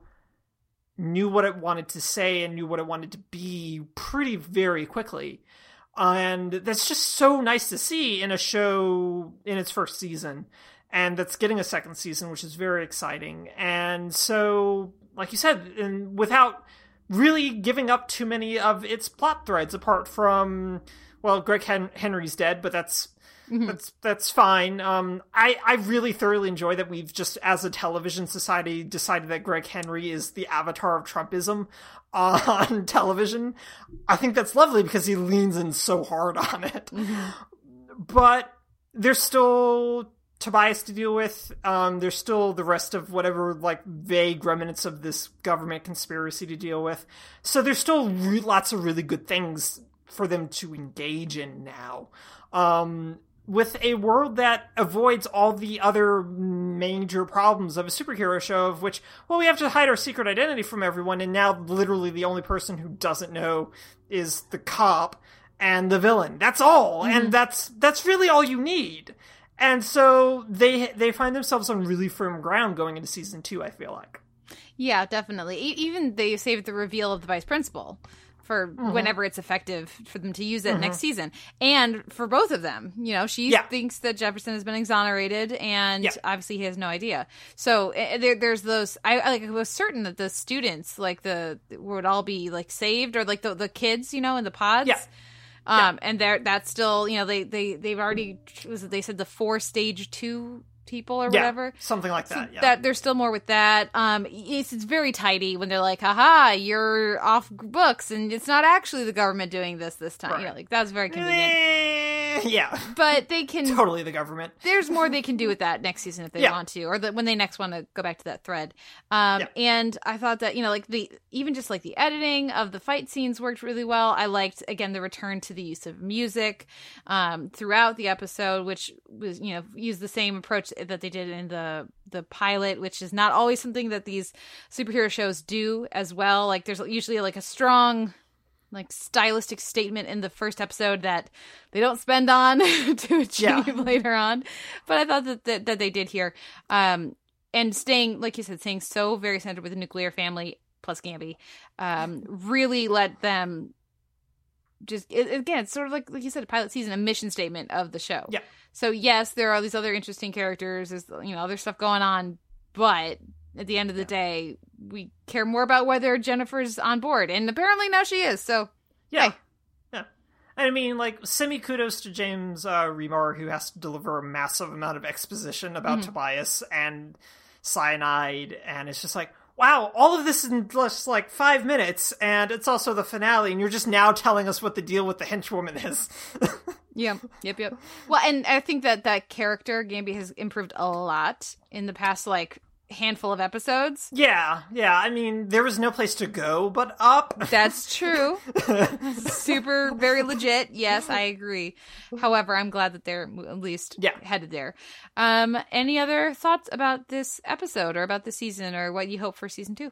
knew what it wanted to say and knew what it wanted to be pretty very quickly. And that's just so nice to see in a show in its first season and that's getting a second season which is very exciting. And so like you said and without really giving up too many of its plot threads apart from well greg Hen- henry's dead but that's that's that's fine um i i really thoroughly enjoy that we've just as a television society decided that Gregg Henry is the avatar of trumpism on television i think that's lovely because he leans in so hard on it but there's still Tobias to deal with. Um, there's still the rest of whatever like vague remnants of this government conspiracy to deal with. So there's still re- lots of really good things for them to engage in now. Um, with a world that avoids all the other major problems of a superhero show, of which, well, we have to hide our secret identity from everyone, and now literally the only person who doesn't know is the cop and the villain. That's all, and mm-hmm. that's that's really all you need. And so they they find themselves on really firm ground going into season two. I feel like. Yeah, definitely. E- even they saved the reveal of the vice principal for Mm-hmm. whenever it's effective for them to use it next season, and for both of them. You know, she Yeah. thinks that Jefferson has been exonerated, and Yeah. obviously he has no idea. So uh, there, there's those. I, I like I was certain that the students, like the, would all be like saved, or like the the kids, you know, in the pods. Yeah. Um, and they're that's still, you know, they they they've already was it, they said the four stage two people or Yeah, whatever something like so that. Yeah. that there's still more with that. Um, it's, it's very tidy when they're like, "Haha, you're off books, and it's not actually the government doing this this time." You know, Right. like that's very convenient. Yeah, But they can. totally the government. There's more they can do with that next season if they Yeah. want to, or the, when they next want to go back to that thread. Um, Yeah. and I thought that you know, like the even just like the editing of the fight scenes worked really well. I liked again the return to the use of music um, throughout the episode, which was you know used the same approach that they did in the the pilot, which is not always something that these superhero shows do as well. Like there's usually like a strong like stylistic statement in the first episode that they don't spend on to achieve Yeah. later on. But I thought that, that that they did here. Um and staying like you said, staying so very centered with the nuclear family plus Gambi, um, really let them just it, again, it's sort of like like you said, a pilot season, a mission statement of the show. Yeah. So yes, there are all these other interesting characters. There's you know other stuff going on, but at the end of the day, we care more about whether Jennifer's on board, and apparently now she is. So Yeah. Hey. Yeah. And I mean, like, semi kudos to James uh, Remar, who has to deliver a massive amount of exposition about Tobias and Syonide, and it's just like, wow, all of this in just like five minutes, and it's also the finale, and you're just now telling us what the deal with the henchwoman is. Yep, yep, yep. Well, and I think that that character Gambi has improved a lot in the past like handful of episodes. yeah, yeah. I mean, there was no place to go but up. That's true. Super, very legit. Yes, I agree. However, I'm glad that they're at least Yeah. headed there. Um, any other thoughts about this episode or about the season or what you hope for season two?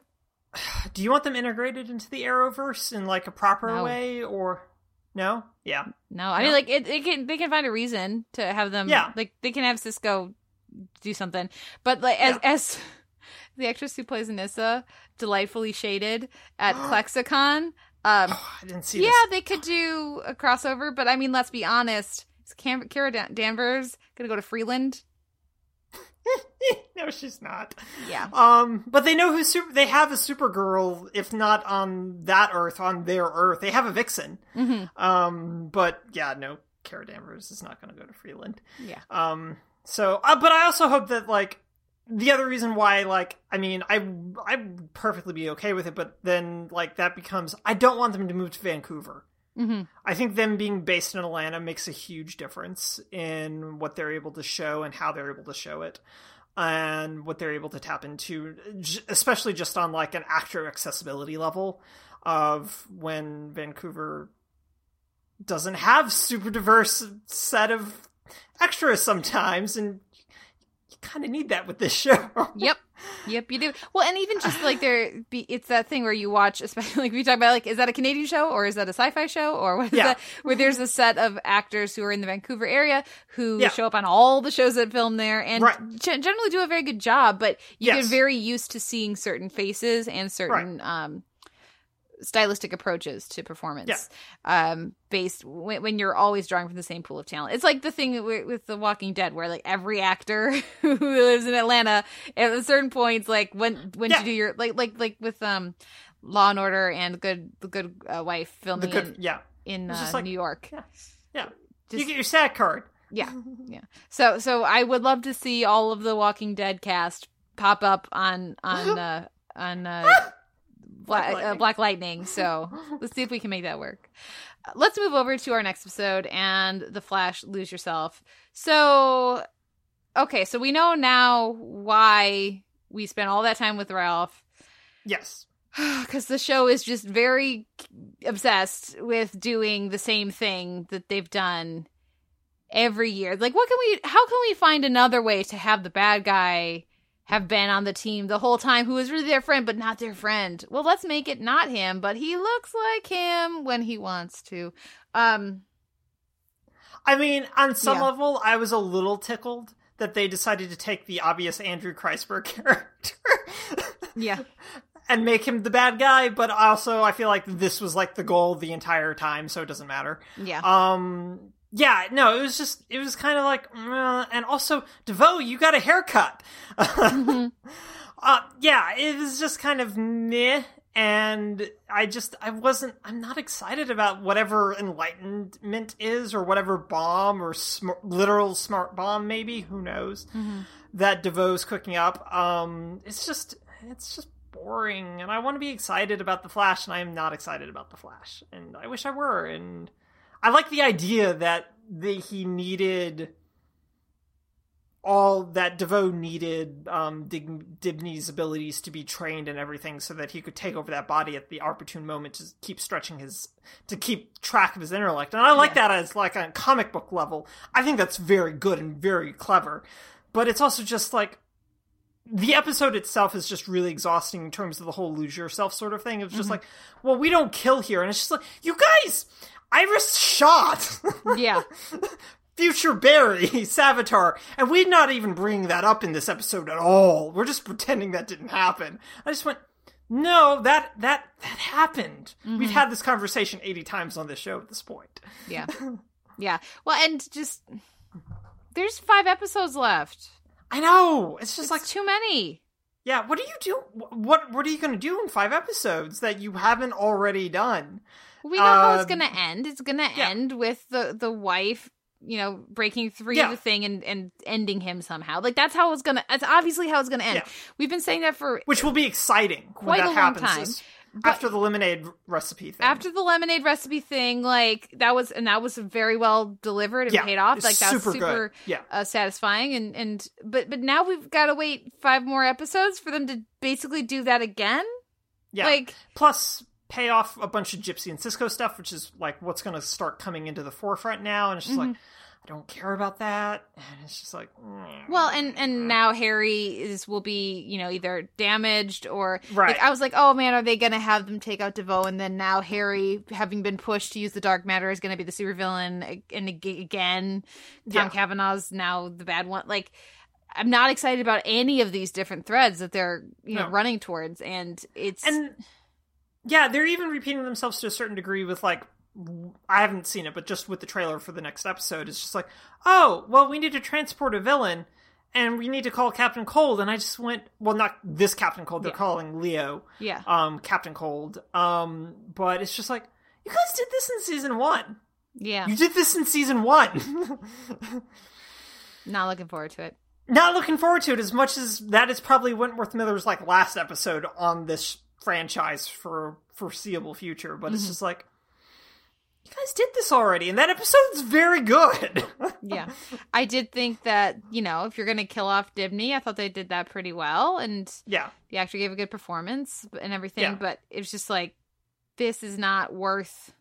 Do you want them integrated into the Arrowverse in like a proper No. way, or no? Yeah, No, I mean like it, it can they can find a reason to have them. Yeah. like they can have Cisco do something, but like as as the actress who plays Anissa, delightfully shaded at Klexicon. Um, I didn't see. yeah, this. they could do a crossover, but I mean, let's be honest. Is Cam- Kara Dan- Danvers gonna go to Freeland? no, she's not. Yeah. Um, but they know who super. They have a Supergirl, if not on that Earth, on their Earth. They have a Vixen. Mm-hmm. Um, but yeah, no, Kara Danvers is not going to go to Freeland. Yeah. Um, so, uh, but I also hope that like the other reason why, like, I mean, I I'd perfectly be okay with it, but then like that becomes I don't want them to move to Vancouver. Mm-hmm. I think them being based in Atlanta makes a huge difference in what they're able to show and how they're able to show it, and what they're able to tap into, especially just on like an actor accessibility level of when Vancouver doesn't have super diverse set of extras sometimes, and you kind of need that with this show. Yep. Yep, you do. Well, and even just like there, be, it's that thing where you watch, especially like we talk about, like, is that a Canadian show or is that a sci-fi show or what is Yeah. that? Where there's a set of actors who are in the Vancouver area who Yeah. show up on all the shows that film there and Right. gen- generally do a very good job. But you Yes. get very used to seeing certain faces and certain um stylistic approaches to performance um based when, when you're always drawing from the same pool of talent it's like the thing with, with the walking dead where like every actor who lives in atlanta at certain points like when when Yeah. you do your like like like with um law and order and good the good uh, wife filming good, in, yeah, in uh, like- new york yeah, yeah. Just- you get your SAG card. yeah, yeah. So so I would love to see all of the Walking Dead cast pop up on on uh, on uh, Black, Black uh, Lightning. Black Lightning. So let's see if we can make that work. Uh, Let's move over to our next episode and the Flash lose yourself. So okay, so we know now why we spent all that time with Ralph Yes. because the show is just very obsessed with doing the same thing that they've done every year. Like, what can we? How can we find another way to have the bad guy have been on the team the whole time, who is really their friend but not their friend? Well, let's make it not him, but he looks like him when he wants to. Um, I mean, on some Yeah. level, I was a little tickled that they decided to take the obvious Andrew Kreisberg character yeah, and make him the bad guy, but also I feel like this was like the goal the entire time, so it doesn't matter. yeah, Um, yeah, no, it was just, it was kind of like, uh, and also, DeVoe, you got a haircut. Mm-hmm. uh, yeah, it was just kind of meh, and I just, I wasn't, I'm not excited about whatever enlightenment is, or whatever bomb, or sm- literal smart bomb, maybe, who knows, Mm-hmm. that DeVoe's cooking up. Um, it's just, it's just boring, and I want to be excited about The Flash, and I am not excited about The Flash, and I wish I were, and I like the idea that the, he needed all that DeVoe needed um, Dig- Dibney's abilities to be trained and everything, so that he could take over that body at the opportune moment to keep stretching his to keep track of his intellect. And I like that as like on a comic book level. I think that's very good and very clever. But it's also just like the episode itself is just really exhausting in terms of the whole lose yourself sort of thing. It was just like, well, we don't kill here, and it's just like, you guys, Iris shot yeah. future Barry Savitar, and we're not even bringing that up in this episode at all. We're just pretending that didn't happen. I just went, no, that that that happened. We've mm-hmm. had this conversation eighty times on this show at this point. Yeah. Yeah. Well, and just there's five episodes left. I know. It's just It's like too many. Yeah, what do you do? What what are you going to do in five episodes that you haven't already done? We know how it's Um, gonna end. It's gonna yeah. end with the the wife, you know, breaking through Yeah. the thing and and ending him somehow. Like that's how it's gonna. That's obviously how it's gonna end. Yeah. We've been saying that for Which will be exciting Quite when that a long happens. time, but- after the lemonade recipe thing. after the lemonade recipe thing. Like that was and that was very well delivered and Yeah, paid off. Like that was super super Yeah. uh, satisfying. And and but but now we've got to wait five more episodes for them to basically do that again. yeah. Like plus pay off a bunch of Gypsy and Cisco stuff, which is like what's going to start coming into the forefront now. And it's just Mm-hmm. like, I don't care about that. And it's just like, mm. Well, and and now Harry is will be you know either damaged or Right. Like, I was like, oh man, are they gonna have them take out DeVoe? And then now Harry, having been pushed to use the dark matter, is gonna be the supervillain and ag- again. Tom Yeah. Cavanagh's now the bad one. Like, I'm not excited about any of these different threads that they're you know No. running towards, and it's and yeah, they're even repeating themselves to a certain degree with like I haven't seen it, but just with the trailer for the next episode, it's just like, oh, well, we need to transport a villain, and we need to call Captain Cold, and I just went, well, not this Captain Cold, they're Yeah. calling Leo, yeah, um, Captain Cold, um, but it's just like, you guys did this in season one. yeah. You did this in season one. Not looking forward to it. Not looking forward to it as much as that is probably Wentworth Miller's like last episode on this franchise for foreseeable future. But it's mm-hmm. just like you guys did this already, and that episode's very good. yeah i did think that you know if you're gonna kill off dibney i thought they did that pretty well and yeah, the actor gave a good performance and everything Yeah. but it was just like this is not worth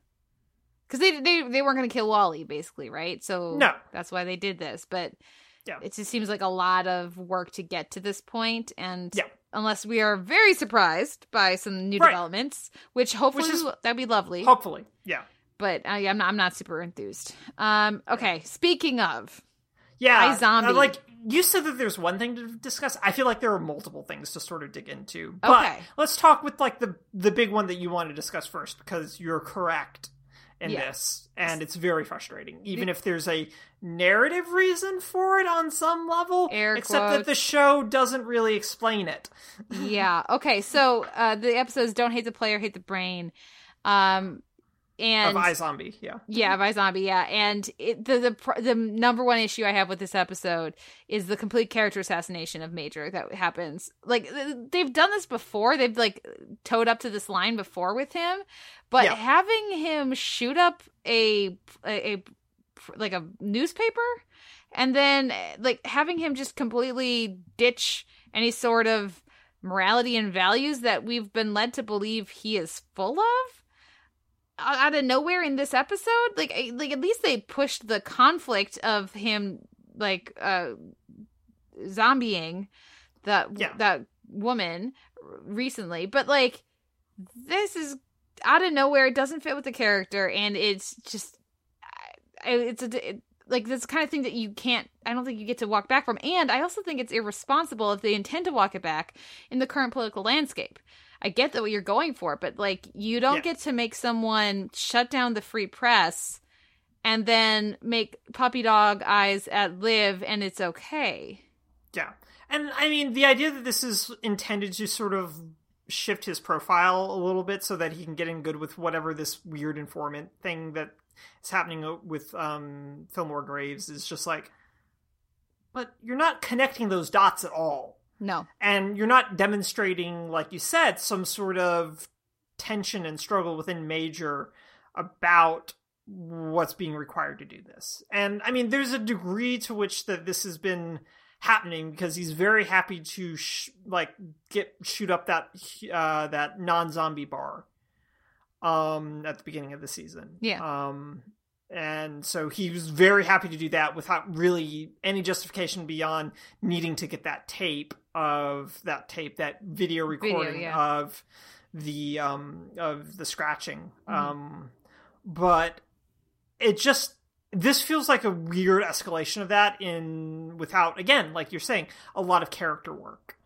because they, they they weren't going to kill wally basically right so No. that's why they did this but Yeah. it just seems like a lot of work to get to this point and Yeah. Unless we are very surprised by some new Right. developments which hopefully is- that'd be lovely hopefully, yeah, but I, I'm not I'm not super enthused um okay speaking of yeah. uh, like you said that there's one thing to discuss. I feel like there are multiple things to sort of dig into. But Okay. let's talk with like the the big one that you want to discuss first because you're correct in Yeah. this, and it's very frustrating. Even if there's a narrative reason for it on some level, Air except that the show doesn't really explain it. yeah. Okay. So uh, the episodes don't hate the player, hate the brain. Um, and of iZombie, yeah. Yeah, of iZombie, yeah. And it, the the the number one issue I have with this episode is the complete character assassination of Major that happens. Like they've done this before. They've like towed up to this line before with him, but Yeah. having him shoot up a, a a like a newspaper and then like having him just completely ditch any sort of morality and values that we've been led to believe he is full of out of nowhere in this episode? Like like at least they pushed the conflict of him like uh zombieing that Yeah. that woman recently. But like this is out of nowhere it doesn't fit with the character and it's just it's a it, like this kind of thing that you can't i don't think you get to walk back from. And i also think it's irresponsible if they intend to walk it back in the current political landscape i get that what you're going for but like you don't Yeah. get to make someone shut down the free press and then make puppy dog eyes at Liv and it's okay Yeah. And I mean, the idea that this is intended to sort of shift his profile a little bit so that he can get in good with whatever this weird informant thing that is happening with um, Fillmore Graves is just like, but you're not connecting those dots at all. No And you're not demonstrating, like you said, some sort of tension and struggle within Major about what's being required to do this. And I mean, there's a degree to which that this has been happening because he's very happy to sh- like get shoot up that uh that non-zombie bar um at the beginning of the season. Yeah. Um and so he was very happy to do that without really any justification beyond needing to get that tape of that tape that video recording yeah. of the um of the scratching. Mhm. um but it just this feels like a weird escalation of that in without again like you're saying a lot of character work.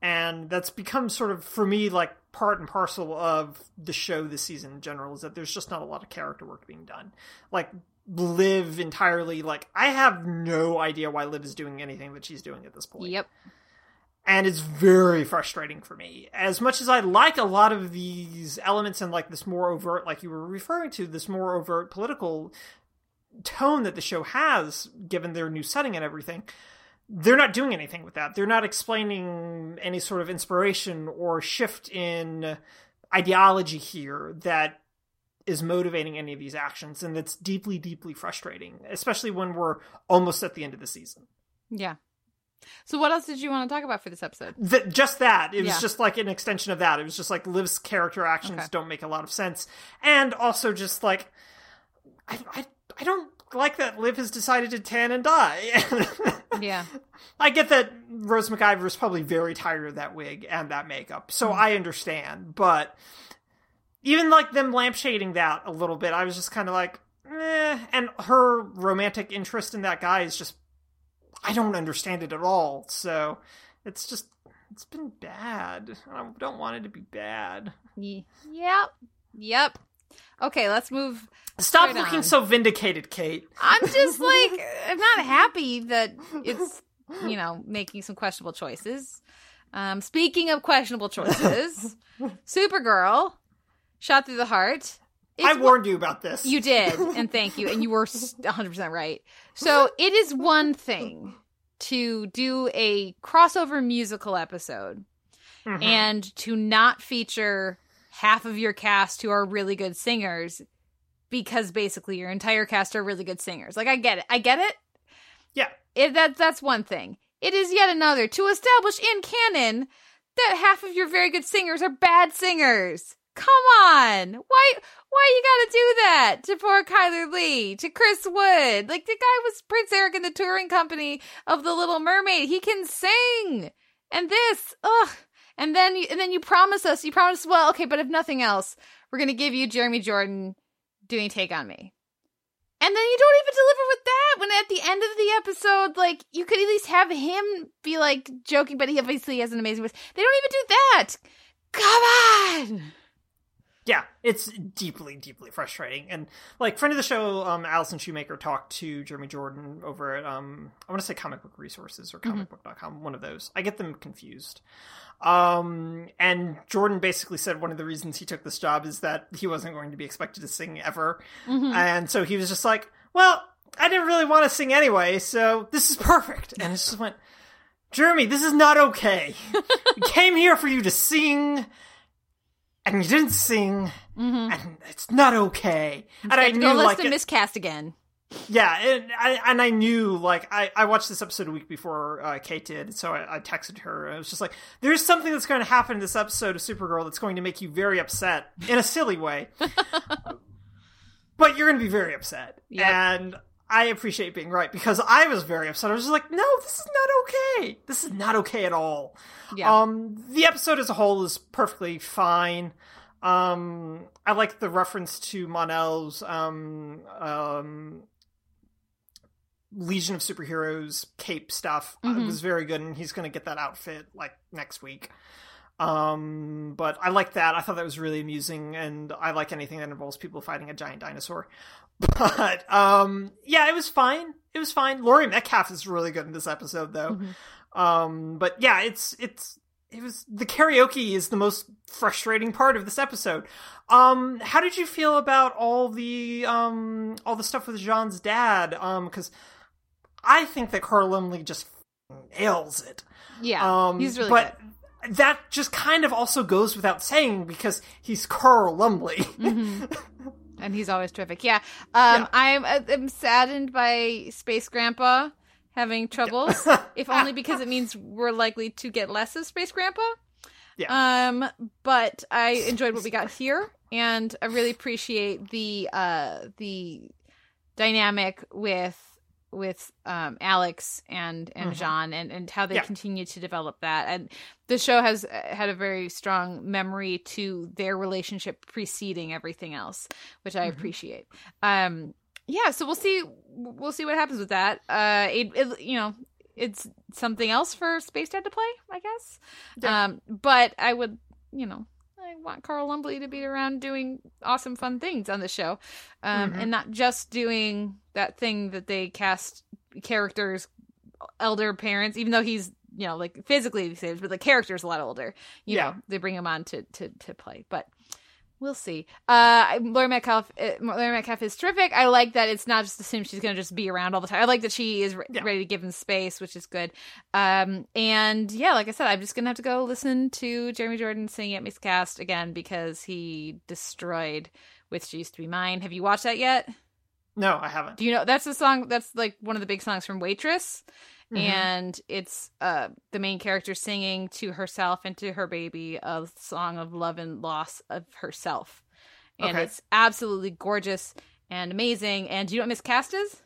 And that's become sort of for me like part and parcel of the show this season in general is that there's just not a lot of character work being done. Like liv entirely like i have no idea why liv is doing anything that she's doing at this point. Yep and it's very frustrating for me. As much as I like a lot of these elements and like this more overt, like you were referring to, this more overt political tone that the show has, given their new setting and everything, they're not doing anything with that. They're not explaining any sort of inspiration or shift in ideology here that is motivating any of these actions, and that's deeply, deeply frustrating, especially when we're almost at the end of the season. yeah so what else did you want to talk about for this episode Th- just that. It was Yeah. just like an extension of that. It was just like Liv's character actions Okay. don't make a lot of sense, and also just like I, I, I don't like that Liv has decided to tan and dye. yeah I get that Rose McIver is probably very tired of that wig and that makeup, so Mm-hmm. I understand. But even like them lampshading that a little bit, I was just kind of like, eh. And her romantic interest in that guy is just, I don't understand it at all. So it's just, it's been bad. I don't want it to be bad. Ye- yep yep okay let's move Stop looking on. so vindicated, Kate. I'm just like I'm not happy that it's you know making some questionable choices. Um, speaking of questionable choices, Supergirl shot through the heart. I It's warned you about this. You did, and thank you. And you were 100% right. So it is one thing to do a crossover musical episode Mhm. and to not feature half of your cast who are really good singers because basically your entire cast are really good singers. Like I get it. I get it. Yeah. It, that that's one thing. It is yet another to establish in canon that half of your very good singers are bad singers. Come on. Why why you gotta do that to poor Chyler Leigh, to Chris Wood? Like the guy was Prince Eric in the touring company of the Little Mermaid. He can sing. And this, ugh. And then you and then you promise us, you promise well, okay, but if nothing else, we're gonna give you Jeremy Jordan doing Take on Me. And then you don't even deliver with that when at the end of the episode, like you could at least have him be like joking, but he obviously has an amazing voice. They don't even do that. Come on. Yeah, it's deeply, deeply frustrating. And like friend of the show, um, Allison Shoemaker talked to Jeremy Jordan over at um, I want to say Comic Book Resources or comicbook.com, one of those. I get them confused. Um, and Jordan basically said one of the reasons he took this job is that he wasn't going to be expected to sing ever, and so he was just like, "Well, I didn't really want to sing anyway, so this is perfect." And it just went, Jeremy, this is not okay. we came here for you to sing and you didn't sing, and it's not okay. And I knew, like, to it- miscast again. yeah, and I, and I knew, like, I, I watched this episode a week before uh, Kate did, so I, I texted her. I was just like, there's something that's going to happen in this episode of Supergirl that's going to make you very upset in a silly way. but you're going to be very upset. Yep. And I appreciate being right because I was very upset. I was just like, no, this is not okay. This is not okay at all. Yeah. Um, the episode as a whole is perfectly fine. Um, I like the reference to Mon-El's um, um, Legion of Superheroes cape stuff. Uh, It was very good, and he's going to get that outfit like next week. Um, but I like that. I thought that was really amusing, and I like anything that involves people fighting a giant dinosaur. But um, yeah, it was fine. It was fine. Laurie Metcalf is really good in this episode, though. Um, but yeah, it's it's it was the karaoke is the most frustrating part of this episode. Um, how did you feel about all the um all the stuff with Jean's dad? Um, because I think that Carl Lumbly just nails it. Yeah. Um, he's really but good. that just kind of also goes without saying because he's Carl Lumbly. Mm-hmm. and he's always terrific. Yeah. Um, Yeah. I'm, I'm saddened by Space Grandpa having troubles, if only because it means we're likely to get less of Space Grandpa. Yeah. Um, but I enjoyed what we got here, and I really appreciate the uh the dynamic with with um Alex and and Mhm. Jean and and how they Yeah. continue to develop that and the show has uh, had a very strong memory to their relationship preceding everything else which I Mhm. appreciate um yeah so we'll see we'll see what happens with that uh it, it you know it's something else for Space Dad to play I guess Yeah. um but I would you know I want Carl Lumbly to be around doing awesome, fun things on the show, um, Mhm. and not just doing that thing that they cast characters, elder parents. Even though he's you know like physically the same, but the character's a lot older. You Yeah. know they bring him on to to to play, but. We'll see. Uh, Laurie Metcalf, uh, Laurie Metcalf is terrific. I like that it's not just assumed she's going to just be around all the time. I like that she is re- Yeah. ready to give him space, which is good. Um, and yeah, like I said, I'm just gonna have to go listen to Jeremy Jordan sing at Miscast again because he destroyed "Which Used to Be Mine." Have you watched that yet? no, I haven't. Do you know that's the song? That's like one of the big songs from Waitress, Mhm. and it's uh the main character singing to herself and to her baby a song of love and loss of herself, and Okay. it's absolutely gorgeous and amazing. And do you know what Miscast is?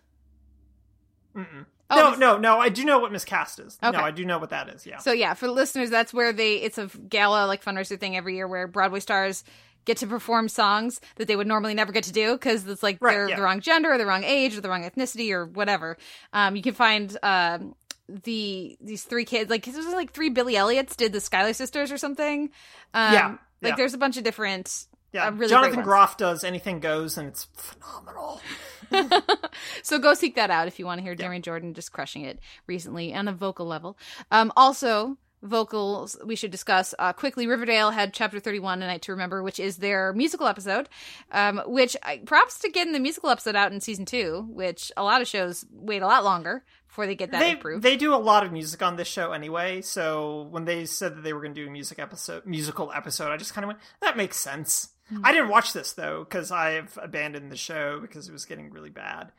Mm-mm. Oh, no, Miss- no, no. I do know what miscast is. Okay. No, I do know what that is. Yeah. So yeah, for the listeners, that's where they it's a gala like fundraiser thing every year where Broadway stars get to perform songs that they would normally never get to do because it's like Right, they're yeah. the wrong gender or the wrong age or the wrong ethnicity or whatever. Um, you can find um the these three kids like it was like three Billy Elliots did the Schuyler sisters or something. Um, Yeah, like yeah. there's a bunch of different. yeah. uh, really Jonathan. Groff does anything goes, and it's phenomenal. so go seek that out if you want to hear Jeremy Jordan just crushing it recently on a vocal level. Um, also, vocals we should discuss uh, quickly. Riverdale had chapter 31 A Night to Remember, which is their musical episode, um, which I, props to getting the musical episode out in season two, which a lot of shows wait a lot longer before they get that they approved. they do a lot of music on this show anyway. So when they said that they were going to do a music episode, musical episode, I just kind of went, that makes sense. Hmm. I didn't watch this though because I've abandoned the show because it was getting really bad.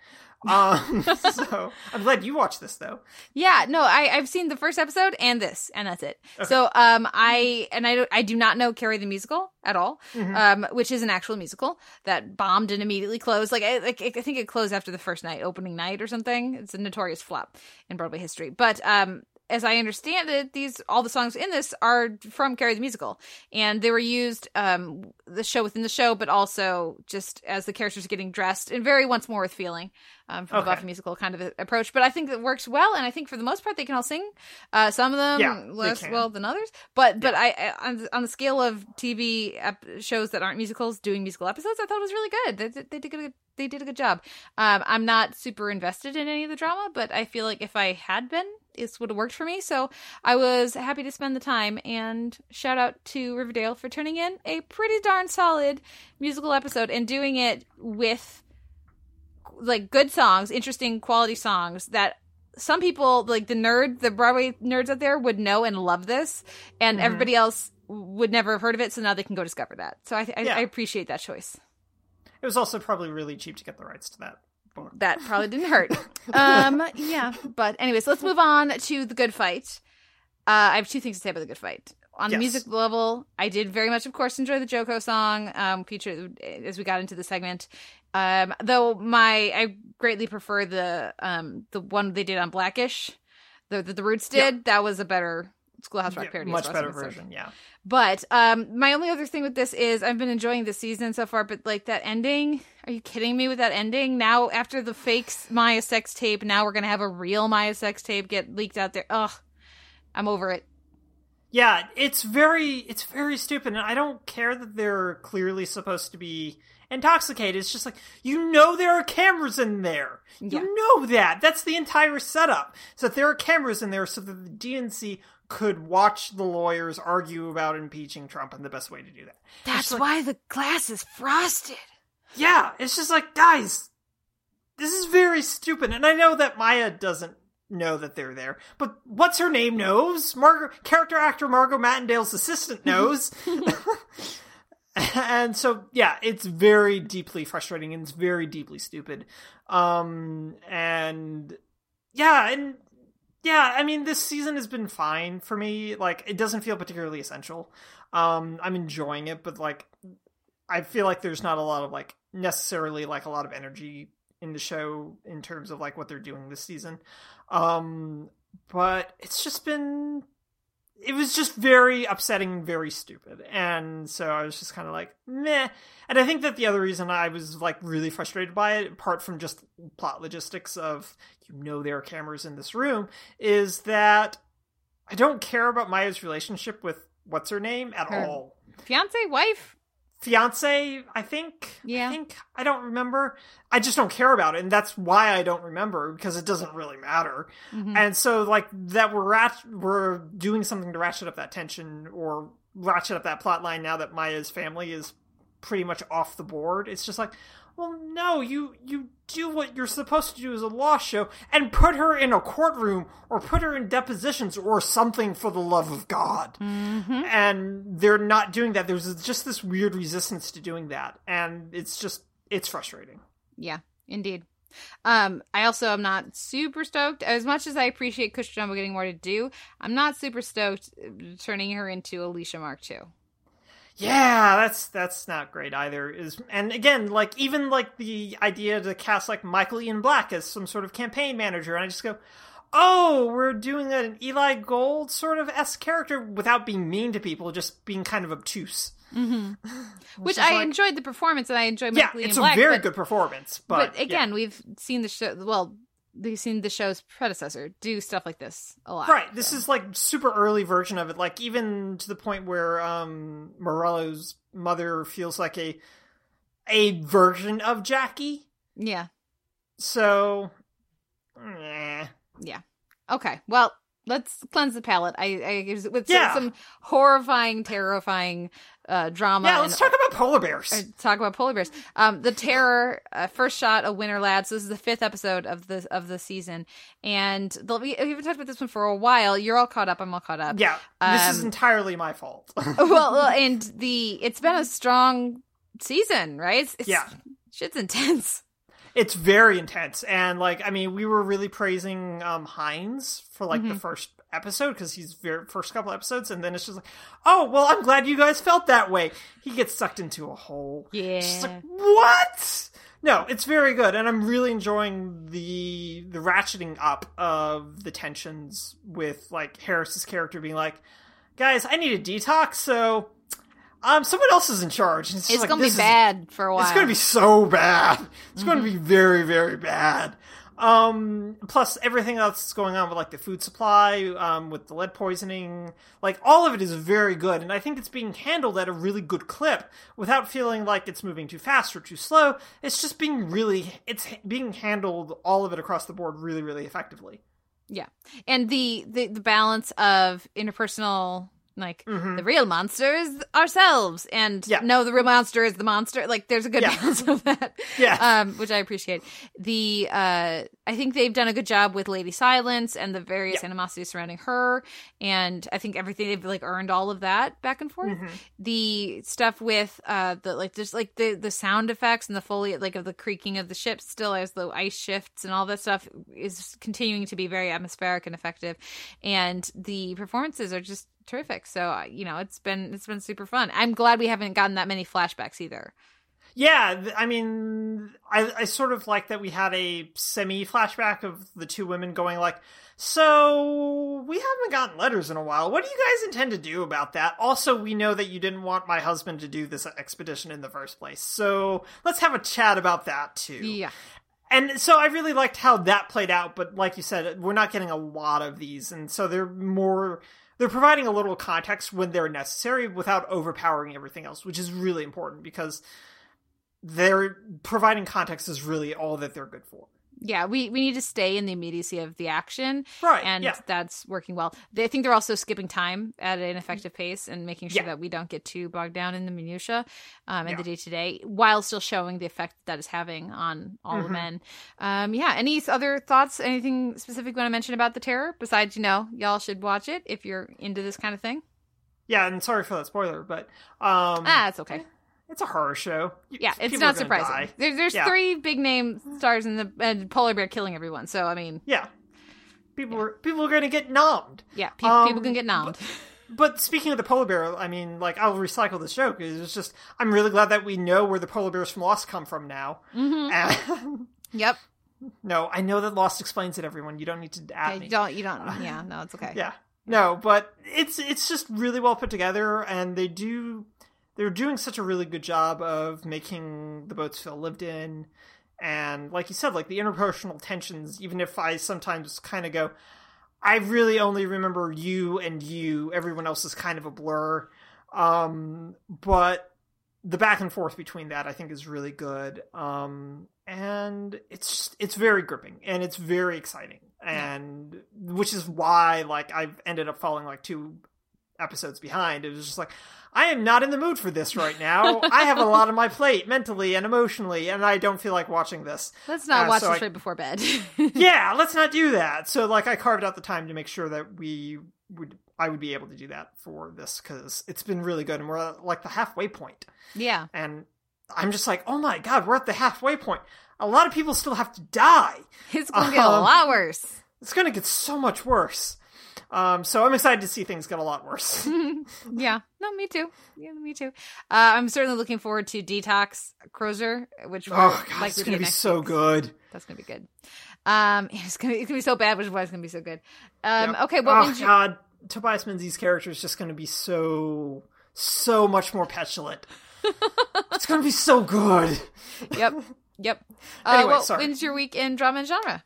Um, so I'm glad you watched this though. Yeah, no, I I've seen the first episode and this, and that's it. So um, I and I I do not know Carrie the musical at all, Mm-hmm. um, which is an actual musical that bombed and immediately closed. Like I like I think it closed after the first night, opening night or something. It's a notorious flop in Broadway history, but um. As I understand it, these all the songs in this are from Carrie the Musical, and they were used um the show within the show, but also just as the characters getting dressed and very once more with feeling um, from the Okay. Buffy musical kind of approach. But I think that works well, and I think for the most part they can all sing. Uh, some of them Yeah, less well than others, but but I, I on, the- on the scale of TV ep- shows that aren't musicals doing musical episodes, I thought it was really good. They, did- they did a good they did a good job. Um, I'm not super invested in any of the drama, but I feel like if I had been, this would have worked for me. So I was happy to spend the time. And shout out to Riverdale for turning in a pretty darn solid musical episode and doing it with like good songs, interesting quality songs that some people like the nerd, the Broadway nerds out there would know and love this, and Mhm. everybody else would never have heard of it. So now they can go discover that. So I, I, Yeah. I appreciate that choice. It was also probably really cheap to get the rights to that. That probably didn't hurt. um, yeah, but anyways, let's move on to the good fight. Uh, I have two things to say about the good fight. On the music level, I did very much, of course, enjoy the JoCo song um, featured as we got into the segment. Um, though my I greatly prefer the um the one they did on Blackish, the the, the Roots Yeah. did. That was a better Schoolhouse Rock Yeah, parody. much far as better version, yeah. But um, my only other thing with this is I've been enjoying the season so far, but like that ending, are you kidding me with that ending? Now after the fake Maya sex tape, now we're gonna have a real Maya sex tape get leaked out there. Ugh, I'm over it. Yeah, it's very it's very stupid, and I don't care that they're clearly supposed to be intoxicated. It's just like you know there are cameras in there. Yeah. You know that. That's the entire setup. So that there are cameras in there, so that the DNC could watch the lawyers argue about impeaching Trump, and the best way to do that. That's like- why the glass is frosted. Yeah, it's just like guys, this is very stupid, and I know that Maya doesn't know that they're there, but what's her name knows. Margo, character actor Margo Martindale's assistant knows. and so yeah, it's very deeply frustrating and it's very deeply stupid. Um and yeah, and yeah, I mean this season has been fine for me. Like it doesn't feel particularly essential. Um I'm enjoying it, but like I feel like there's not a lot of like necessarily like a lot of energy in the show in terms of like what they're doing this season. Um but it's just been it was just very upsetting and very stupid. And so I was just kind of like, meh. And I think that the other reason I was like really frustrated by it, apart from just plot logistics of you know there are cameras in this room, is that I don't care about Maya's relationship with what's her name at Her- all Fiance, wife. Fiance i think. Yeah. i think. I don't remember. I just don't care about it and that's why i don't remember because it doesn't really matter. Mhm. and so like that we're rat- we're doing something to ratchet up that tension or ratchet up that plot line now that maya's family is pretty much off the board. It's just like well no you you do what you're supposed to do as a law show and put her in a courtroom or put her in depositions or something for the love of god Mm-hmm. and they're not doing that there's just this weird resistance to doing that and it's just it's frustrating Yeah, indeed. Um, I also am not super stoked. As much as I appreciate Cush Jumbo getting more to do, I'm not super stoked uh, turning her into Alicia Mark too. Yeah that's that's not great either is and again like even like the idea to cast like michael ian black as some sort of campaign manager and i just go oh we're doing an eli gold sort of s character without being mean to people just being kind of obtuse Mm-hmm. Which is I like- enjoyed the performance, and I enjoyed yeah Michael Ian it's a very but, good performance but, But, again, we've seen the show. Well, we've seen the show's predecessor do stuff like this a lot. Right. This so. is like super early version of it. Like even to the point where um Morello's mother feels like a a version of Jackie. yeah, So eh. yeah. Okay, well, let's cleanse the palate. I, I with Yeah. some horrifying, terrifying uh, drama. Yeah, let's and- talk about polar bears. uh, talk about polar bears. Um, the terror uh, first shot of Winter Lads. This is the fifth episode of the of the season, and the, we, haven't talked about this one for a while. You're all caught up. I'm all caught up. yeah, this is um, entirely my fault. well, well, and the it's been a strong season, right? It's, it's, Yeah. shit's intense. it's very intense and like I mean, we were really praising um Hinds for like Mm-hmm. the first episode because he's very first couple episodes and then it's just like, "Oh, well, I'm glad you guys felt that way." He gets sucked into a hole. Yeah. It's just like, "What?" No, it's very good, and I'm really enjoying the the ratcheting up of the tensions with like Harris's character being like, "Guys, I need a detox, so um, someone else is in charge." And It's like, gonna be is- bad for a while. It's gonna be so bad. It's gonna Mm-hmm. be very, very bad. Um, plus everything else that's going on with like the food supply, um, with the lead poisoning, like all of it is very good, and I think it's being handled at a really good clip without feeling like it's moving too fast or too slow. It's just being really, it's being handled all of it across the board really, really effectively. Yeah, and the the, the balance of interpersonal, like the real monster is ourselves, and Yeah. no, the real monster is the monster. Like, there's a good Yeah. balance of that. Yes. um, which I appreciate. The uh, I think they've done a good job with Lady Silence and the various Yeah. animosities surrounding her, and I think everything they've like earned all of that back and forth. Mm-hmm. The stuff with uh the like just like the the sound effects and the fully like of the creaking of the ship still as the ice shifts and all that stuff is continuing to be very atmospheric and effective, and the performances are just terrific. So uh, you know it's been it's been super fun. I'm glad we haven't gotten that many flashbacks either. Yeah, I mean, I, I sort of like that we had a semi flashback of the two women going like, "So we haven't gotten letters in a while. What do you guys intend to do about that?" Also, we know that you didn't want my husband to do this expedition in the first place, so let's have a chat about that too. Yeah. And so I really liked how that played out, but like you said, we're not getting a lot of these, and so they're more they're providing a little context when they're necessary without overpowering everything else, which is really important because they're providing context is really all that they're good for. yeah we we need to stay in the immediacy of the action Right, and yeah. that's working well they, i think they're also skipping time at an effective pace and making sure Yeah. that we don't get too bogged down in the minutia um and Yeah. the day-to-day while still showing the effect that is having on all Mm-hmm. the men um yeah any other thoughts anything specific you want to mention about the terror besides you know y'all should watch it if you're into this kind of thing Yeah, and sorry for that spoiler, but um, ah it's okay it's a horror show. Yeah it's people not surprising there, there's Yeah. three big name stars in the and polar bear killing everyone so i mean Yeah, people are people are going to get nommed. yeah pe- Um, people can get nommed But speaking of the polar bear, I mean, like I'll recycle this joke. It's just I'm really glad that we know where the polar bears from Lost come from now. Mm-hmm. And, yep no, I know that Lost explains it. Everyone, you don't need to add Okay, you don't you don't yeah no it's okay Yeah. No, but it's it's just really well put together and they do they're doing such a really good job of making the boats feel lived in and like you said like the interpersonal tensions even if I sometimes kind of go I really only remember you and you everyone else is kind of a blur um but the back and forth between that I think is really good. Um and it's just, it's very gripping and it's very exciting. And which is why like I've ended up falling like two episodes behind. It was just like I am not in the mood for this right now. I have a lot on my plate mentally and emotionally and I don't feel like watching this. let's not Uh, watch so this I- right before bed yeah, let's not do that. So like I carved out the time to make sure that we would I would be able to do that for this cuz it's been really good and we're at like the halfway point. yeah And I'm just like, "Oh my god, we're at the halfway point. A lot of people still have to die. it's gonna get a Um, lot worse It's going to get so much worse." Um, so I'm excited to see things get a lot worse. yeah no me too yeah me too uh, i'm certainly looking forward to detox Crozier which oh god, it's get be so week. good. that's gonna be good um it's gonna, it's gonna be so bad which is why it's gonna be so good um Yep. okay what oh you god, Tobias Menzies' character is just to be so so much more petulant. it's to be so good. yep yep uh, Anyway, what sorry. wins your week in drama and genre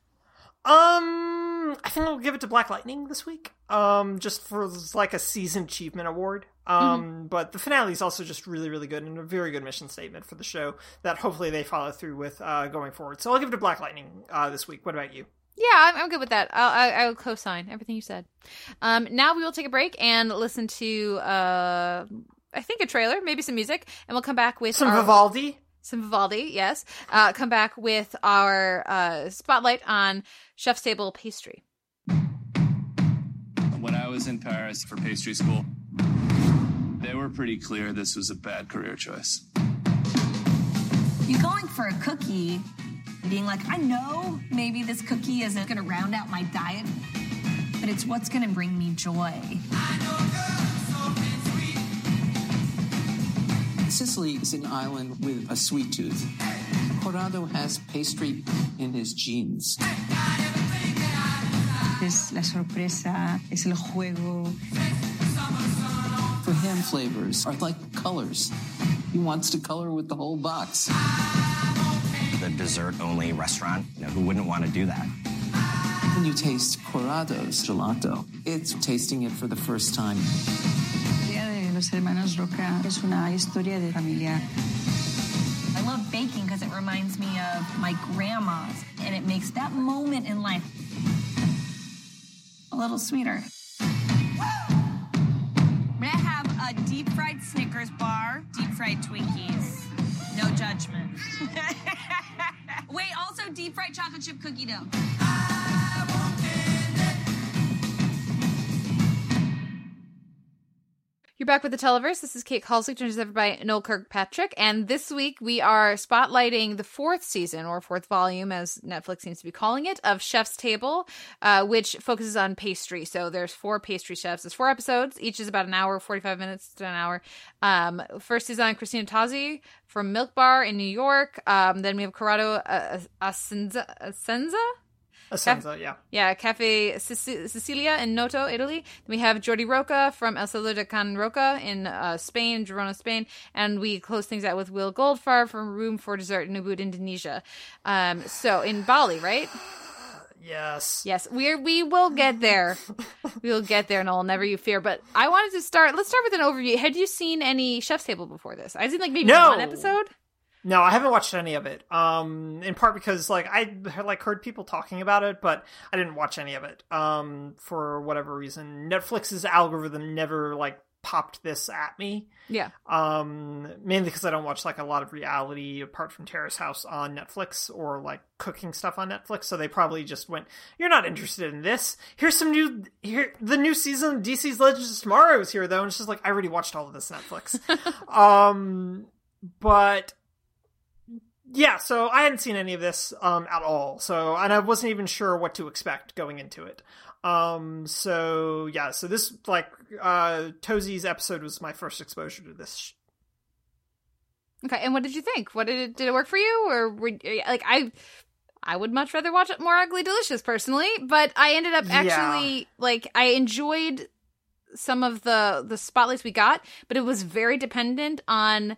Um, I think I'll give it to Black Lightning this week. Um, just for like a season achievement award. Um, but the finale is also just really, really good and a very good mission statement for the show that hopefully they follow through with uh, going forward. So I'll give it to Black Lightning uh, this week. What about you? Yeah, I'm, I'm good with that. I'll, I, I will co-sign everything you said. Um, now we will take a break and listen to, uh, I think a trailer, maybe some music, and we'll come back with Some our, Vivaldi. Some Vivaldi. Yes, uh, come back with our uh, spotlight on Chef's Table pastry. When I was in Paris for pastry school, they were pretty clear this was a bad career choice. You going for a cookie, being like, I know maybe this cookie isn't gonna round out my diet, but it's what's gonna bring me joy. Sicily is an island with a sweet tooth. Corrado has pastry in his genes. Es la sorpresa, es el juego. For him, flavors are like colors. He wants to color with the whole box. The dessert only restaurant, you know, who wouldn't want to do that? When you taste Corrado's gelato, it's tasting it for the first time. Los Hermanos Roca es una historia de familia. I love baking because it reminds me of my grandma's, and it makes that moment in life a little sweeter. I'm gonna have a deep fried Snickers bar, deep fried Twinkies. No judgment. Wait, also deep fried chocolate chip cookie dough. You're back with the Televerse. This is Kate Halsey, joined as by Noel Kirkpatrick. And this week we are spotlighting the fourth season, or fourth volume, as Netflix seems to be calling it, of Chef's Table, uh, which focuses on pastry. So there's four pastry chefs. There's four episodes. Each is about an hour, 45 minutes to an hour. Um, first is on Christina Tosi from Milk Bar in New York. Um, then we have Corrado uh, Assenza. Assenza? Assenza, yeah. Yeah, Cafe Sicilia in Noto, Italy. We have Jordi Roca from El Celler de Can Roca in uh, Spain, Girona, Spain. And we close things out with Will Goldfarb from Room for Dessert in Ubud, Indonesia. Um, so in Bali, right? Yes. Yes, we we will get there. we will get there, Noel. Never you fear. But I wanted to start. Let's start with an overview. Had you seen any Chef's Table before this? I've seen like maybe No. one episode. No, I haven't watched any of it. Um, in part because like I like heard people talking about it, but I didn't watch any of it. Um, for whatever reason, Netflix's algorithm never like popped this at me. Yeah. Um, mainly because I don't watch like a lot of reality apart from Terrace House on Netflix or like cooking stuff on Netflix. So they probably just went, "You're not interested in this. Here's some new here. The new season of DC's Legends of Tomorrow is here though." And it's just like I already watched all of this Netflix. um, but yeah, so I hadn't seen any of this um at all. So and I wasn't even sure what to expect going into it. Um so yeah, so this like uh episode was my first exposure to this. Sh- Okay, and what did you think? What did it did it work for you, or were like I? I would much rather watch it more ugly delicious personally, but I ended up actually like I enjoyed some of the the spotlights we got, but it was very dependent on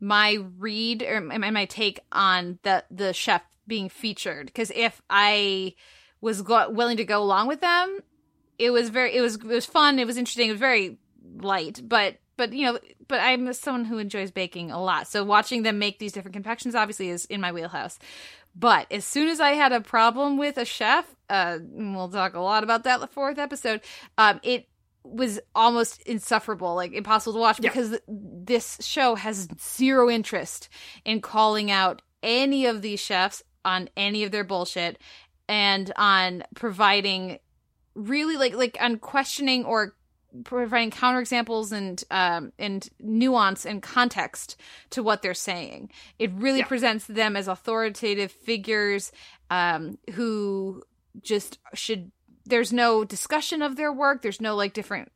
my read or my, take on the the chef being featured. Because if I was go- willing to go along with them, it was very it was it was fun. It was interesting. It was very light, but but you know, but I'm someone who enjoys baking a lot. So watching them make these different confections obviously is in my wheelhouse. But as soon as I had a problem with a chef, uh, we'll talk a lot about that the fourth episode. Um, it was almost insufferable, like impossible to watch, because th- this show has zero interest in calling out any of these chefs on any of their bullshit, and on providing really like like on questioning or providing counterexamples and um and nuance and context to what they're saying. It really presents them as authoritative figures um who just should there's no discussion of their work, there's no like different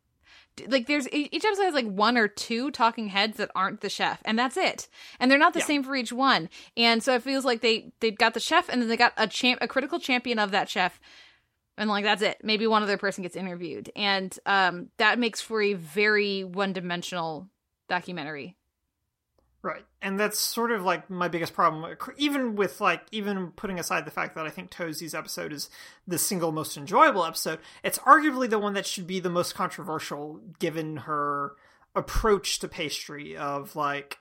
like there's each episode has like one or two talking heads that aren't the chef and that's it. And they're not the same for each one. And so it feels like they they've got the chef and then they got a champ a critical champion of that chef. And like that's it. Maybe one other person gets interviewed. And um that makes for a very one-dimensional documentary Right. And that's sort of like my biggest problem. Even with like, even putting aside the fact that I think Tosi's episode is the single most enjoyable episode, it's arguably the one that should be the most controversial given her approach to pastry of like,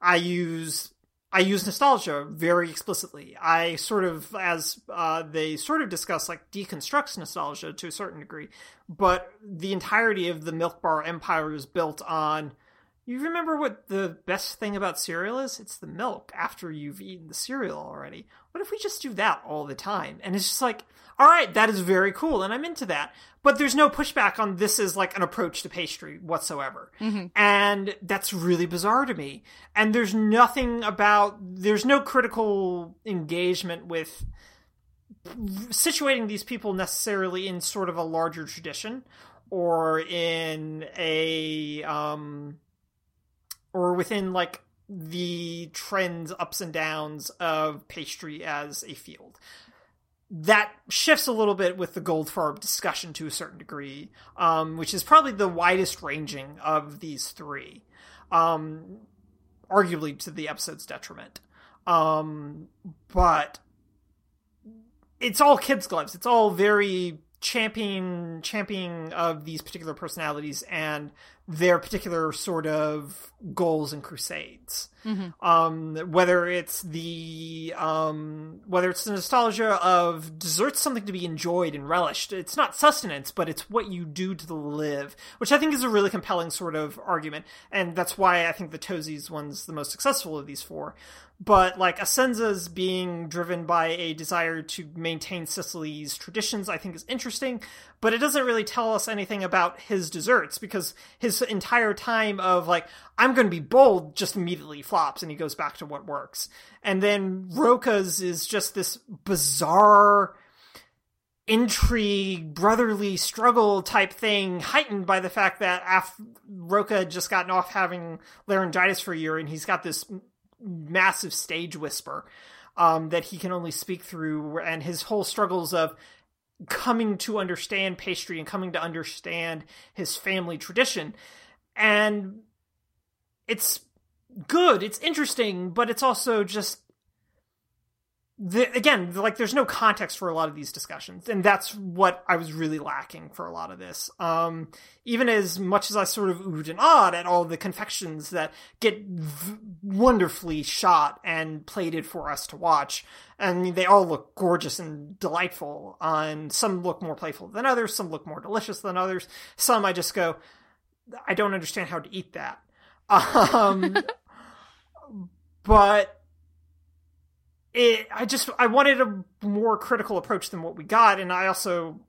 I use. I use nostalgia very explicitly. I sort of, as uh, they sort of discuss, like deconstructs nostalgia to a certain degree, but the entirety of the Milk Bar empire is built on you remember what the best thing about cereal is? It's the milk after you've eaten the cereal already. What if we just do that all the time? And it's just like, all right, that is very cool, and I'm into that. But there's no pushback on this as like an approach to pastry whatsoever. And that's really bizarre to me. And there's nothing about, there's no critical engagement with situating these people necessarily in sort of a larger tradition or in a um or within like the trends, ups and downs of pastry as a field. That shifts a little bit with the Goldfarb discussion to a certain degree, um, which is probably the widest ranging of these three, um, arguably to the episode's detriment. Um, but it's all kids' gloves. It's all very champion championing of these particular personalities and their particular sort of goals and crusades. Mhm. Um, whether it's the um, whether it's the nostalgia of desserts something to be enjoyed and relished. It's not sustenance, but it's what you do to live, which I think is a really compelling sort of argument, and that's why I think the Tosi's one's the most successful of these four. But like Assenza's being driven by a desire to maintain Sicily's traditions, I think is interesting. But it doesn't really tell us anything about his desserts because his entire time of like I'm going to be bold just immediately flops, and he goes back to what works. And then Roca's is just this bizarre intrigue, brotherly struggle type thing, heightened by the fact that af- Roka had just gotten off having laryngitis for a year, and he's got this massive stage whisper um, that he can only speak through, and his whole struggles of coming to understand pastry and coming to understand his family tradition. And it's good, it's interesting, but it's also just the, again, like there's no context for a lot of these discussions, and that's what I was really lacking for a lot of this. Um, even as much as I sort of oohed and awed at all the confections that get v- wonderfully shot and plated for us to watch, and they all look gorgeous and delightful. And some look more playful than others, some look more delicious than others. Some I just go, I don't understand how to eat that. Um, but it, I just I wanted a more critical approach than what we got, and I also,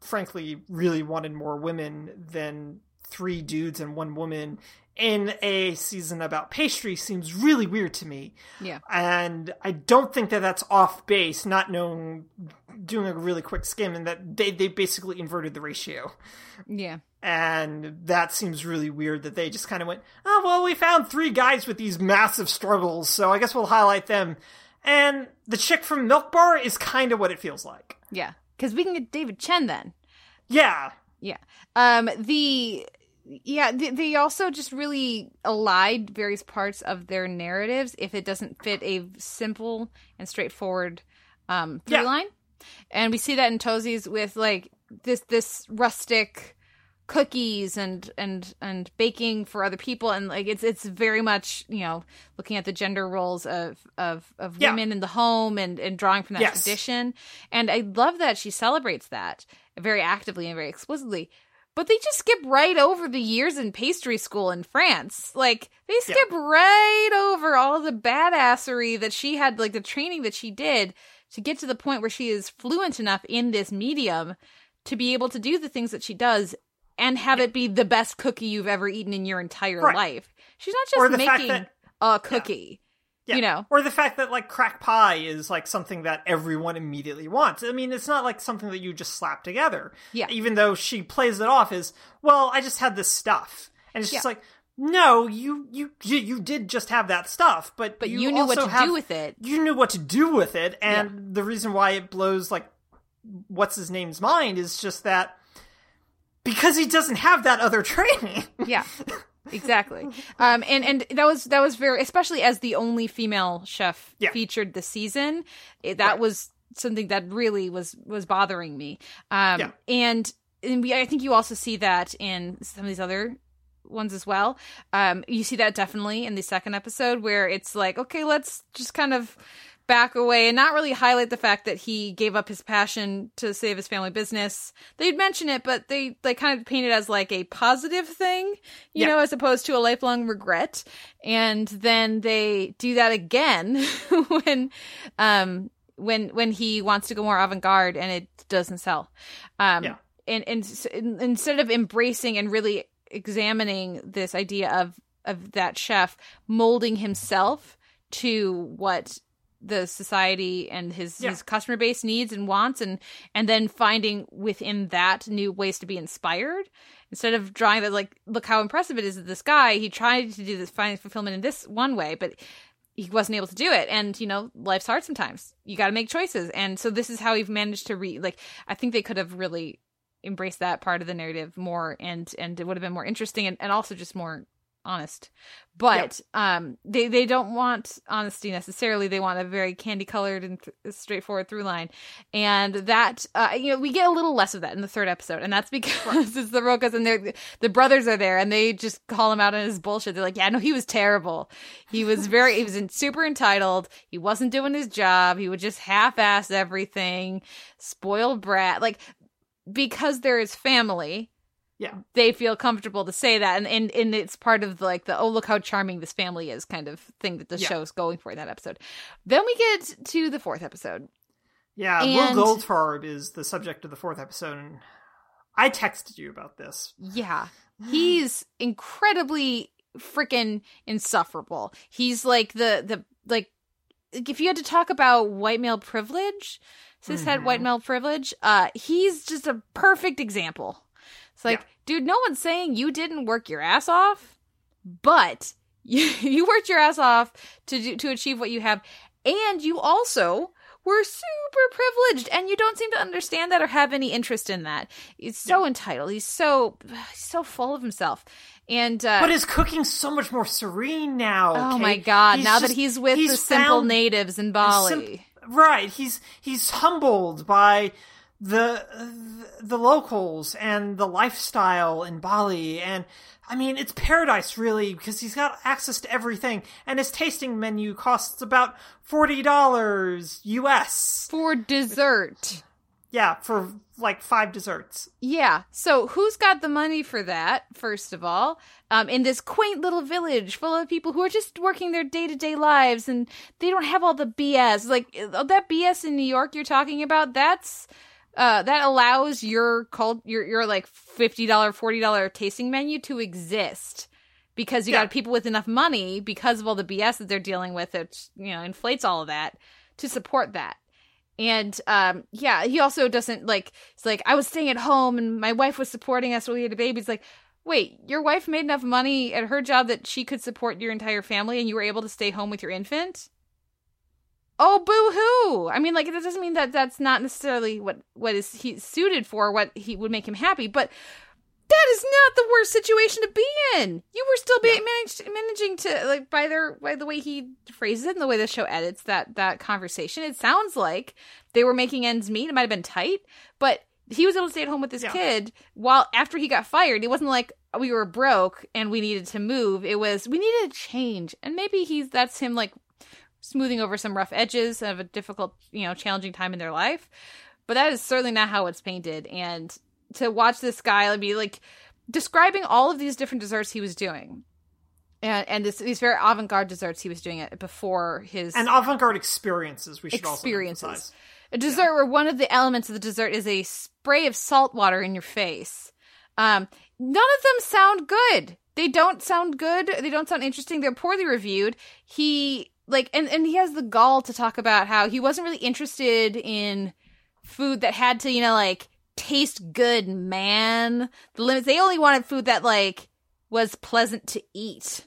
frankly, really wanted more women than three dudes and one woman in a season about pastry seems really weird to me. Yeah. And I don't think that that's off base, not knowing, doing a really quick skim, and that they, they basically inverted the ratio. Yeah. And that seems really weird that they just kind of went, oh, well, we found three guys with these massive struggles, so I guess we'll highlight them. And the chick from Milk Bar is kind of what it feels like. Yeah. Because we can get David Chang then. Yeah. Yeah. Um, the yeah, they, they also just really allied various parts of their narratives if it doesn't fit a simple and straightforward um through Yeah. line. And we see that in Tosi's with like this this rustic cookies and and and baking for other people and like it's it's very much you know looking at the gender roles of of of Yeah. women in the home and and drawing from that Yes. tradition and i love that she celebrates that very actively and very explicitly but they just skip right over the years in pastry school in France. Like they Yeah. skip right over all the badassery that she had, like the training that she did to get to the point where she is fluent enough in this medium to be able to do the things that she does and have it be the best cookie you've ever eaten in your entire Right. life. She's not just making that- a cookie. Yeah. You know. Or the fact that like crack pie is like something that everyone immediately wants. I mean, it's not like something that you just slap together. Yeah. Even though she plays it off as, well, I just had this stuff. And it's just Yeah. like, no, you, you you you did just have that stuff, but But you knew what to have- do with it. You knew what to do with it, and the reason why it blows like what's his name's mind is just that because he doesn't have that other training. Yeah. Exactly. Um and and that was that was very especially as the only female chef Yeah. featured this season. It, that was something that really was was bothering me. Um Yeah. and and we I think you also see that in some of these other ones as well. Um you see that definitely in the second episode where it's like okay, let's just kind of back away and not really highlight the fact that he gave up his passion to save his family business. They'd mention it, but they they kind of paint it as like a positive thing, you Yeah. know, as opposed to a lifelong regret. And then they do that again when um when when he wants to go more avant-garde and it doesn't sell. Um Yeah. and and instead of embracing and really examining this idea of of that chef molding himself to what the society and his Yeah. his customer base needs and wants and and then finding within that new ways to be inspired. Instead of drawing that like look how impressive it is that this guy he tried to do this find fulfillment in this one way but he wasn't able to do it. And you know life's hard sometimes. You got to make choices. And so this is how we've managed to read like i think they could have really embraced that part of the narrative more and and it would have been more interesting and, and also just more honest. But um they they don't want honesty necessarily. They want a very candy colored and th- straightforward through line. And that uh you know we get a little less of that in the third episode and that's because it's the Rocas and they're the brothers are there and they just call him out on his bullshit. They're like yeah no he was terrible. He was very he was in, super entitled. He wasn't doing his job. He would just half-ass everything. Spoiled brat. Like because they're family Yeah. they feel comfortable to say that and, and and it's part of the, like the oh look how charming this family is kind of thing that the Yeah. show's going for in that episode then we get to the fourth episode Yeah, And- Will Goldfarb is the subject of the fourth episode, and I texted you about this. yeah he's incredibly freaking insufferable he's like the the like if you had to talk about white male privilege cishet Mhm. white male privilege uh he's just a perfect example it's like dude no one's saying you didn't work your ass off but you, you worked your ass off to do, to achieve what you have and you also were super privileged and you don't seem to understand that or have any interest in that he's so entitled he's so so full of himself and uh But his cooking's so much more serene now. oh okay? my god He's now just- that he's with he's the simple natives in Sim- bali right. He's he's humbled by the the locals and the lifestyle in Bali and I mean it's paradise really because he's got access to everything and his tasting menu costs about $40 US for dessert. Yeah, for like 5 desserts. Yeah. So who's got the money for that, first of all? Um, in this quaint little village full of people who are just working their day to day lives and they don't have all the BS. Like uh, that BS in New York you're talking about, that's uh that allows your cult your your like fifty dollar, forty dollar tasting menu to exist. Because you Yeah. got people with enough money because of all the BS that they're dealing with, it you know, inflates all of that to support that. And um yeah, he also doesn't like it's like I was staying at home and my wife was supporting us when we had a baby. It's like, wait, your wife made enough money at her job that she could support your entire family and you were able to stay home with your infant? Oh boo hoo. I mean like that doesn't mean that that's not necessarily what what is he suited for, what he would make him happy, but that is not the worst situation to be in. You were still being managed, managing to like by their by the way he phrases it and the way the show edits that that conversation. It sounds like they were making ends meet. It might have been tight, but he was able to stay at home with his Yeah. kid while after he got fired. It wasn't like we were broke and we needed to move. It was we needed a change, and maybe he's that's him like smoothing over some rough edges of a difficult, you know, challenging time in their life. But that is certainly not how it's painted. And to watch this guy be like describing all of these different desserts he was doing. And and this, these very avant garde desserts he was doing it before his And avant-garde experiences we should experiences. also emphasize. A dessert where one of the elements of the dessert is a spray of salt water in your face. Um, none of them sound good. They don't sound good. They don't sound interesting. They're poorly reviewed. He like and and he has the gall to talk about how he wasn't really interested in food that had to, you know, like taste good, man. The limits they only wanted food that like was pleasant to eat.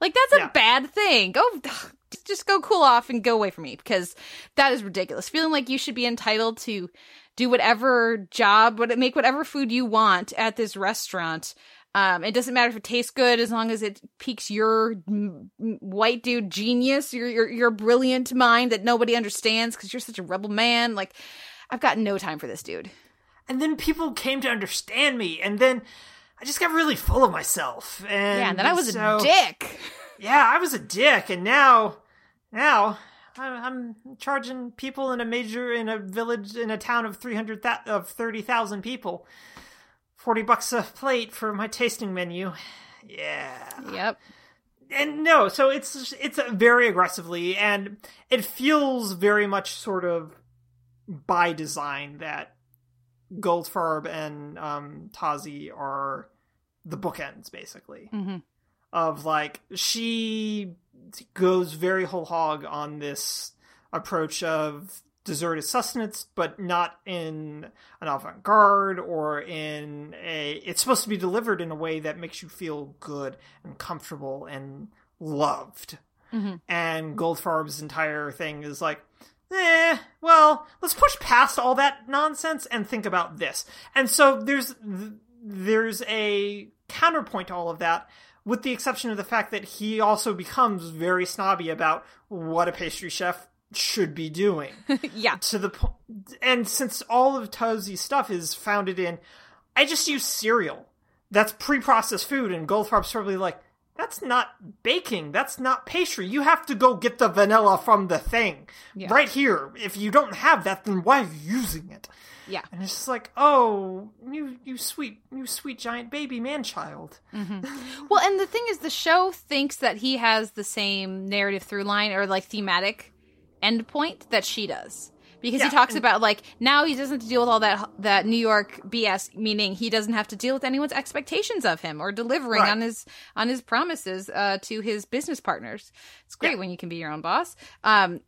Like that's a bad thing. Go just go cool off and go away from me because that is ridiculous. Feeling like you should be entitled to do whatever job, what make whatever food you want at this restaurant. Um, it doesn't matter if it tastes good as long as it piques your mm, white dude genius, your your your brilliant mind that nobody understands because you're such a rebel man. Like, I've got no time for this dude. And then people came to understand me, and then I just got really full of myself. And yeah, and then I was so- a dick. Yeah, I was a dick, and now, now I'm, I'm charging people in a major in a village in a town of three hundred of thirty thousand people, forty bucks a plate for my tasting menu. Yeah. Yep. And no, so it's it's very aggressively, and it feels very much sort of by design that Goldfarb and um, Tosi are the bookends, basically Mm-hmm. of like she goes very whole hog on this approach of dessert as sustenance, but not in an avant garde or in a. It's supposed to be delivered in a way that makes you feel good and comfortable and loved. Mm-hmm. And Goldfarb's entire thing is like, eh, well, let's push past all that nonsense and think about this. And so there's there's a counterpoint to all of that, with the exception of the fact that he also becomes very snobby about what a pastry chef should be doing. yeah. To the point, and since all of Tosi's stuff is founded in, I just use cereal. That's pre-processed food, and Goldfarb's probably like, that's not baking. That's not pastry. You have to go get the vanilla from the thing Yeah. right here. If you don't have that, then why are you using it? Yeah. And it's just like, oh, you you sweet you sweet giant baby man child. Mm-hmm. Well, and the thing is, the show thinks that he has the same narrative through line or like thematic endpoint that she does. Because Yeah, he talks about like now he doesn't have to deal with all that that New York BS, meaning he doesn't have to deal with anyone's expectations of him or delivering Right. on his on his promises uh, to his business partners. It's great Yeah. when you can be your own boss. Um,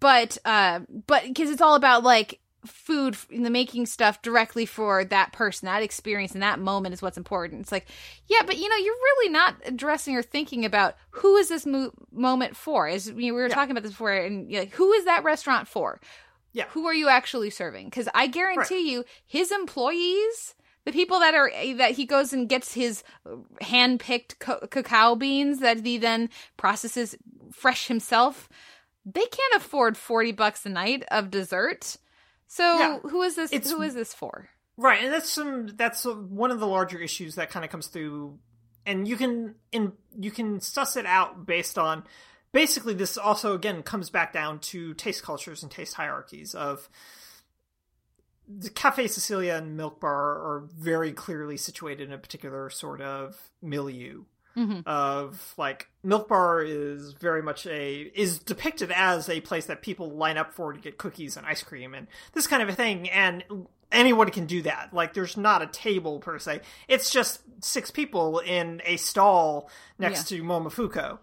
but uh, but because it's all about like food in the making stuff directly for that person. That experience and that moment is what's important. It's like yeah but you know you're really not addressing or thinking about who is this mo- moment for. Is you know, we were talking about this before and you're like who is that restaurant for? Yeah. who are you actually serving? Because i guarantee you his employees the people that are eh, that he goes and gets his uh, hand-picked co- cacao beans that he then processes fresh himself they can't afford 40 bucks a night of dessert so Yeah. who is this It's- who is this for Right, and that's some that's one of the larger issues that kind of comes through, and you can in you can suss it out based on basically this also again comes back down to taste cultures and taste hierarchies of the Caffè Sicilia and Milk Bar are very clearly situated in a particular sort of milieu Mhm. of like Milk Bar is very much a is depicted as a place that people line up for to get cookies and ice cream and this kind of a thing and anyone can do that. Like there's not a table per se. It's just six people in a stall next to Momofuku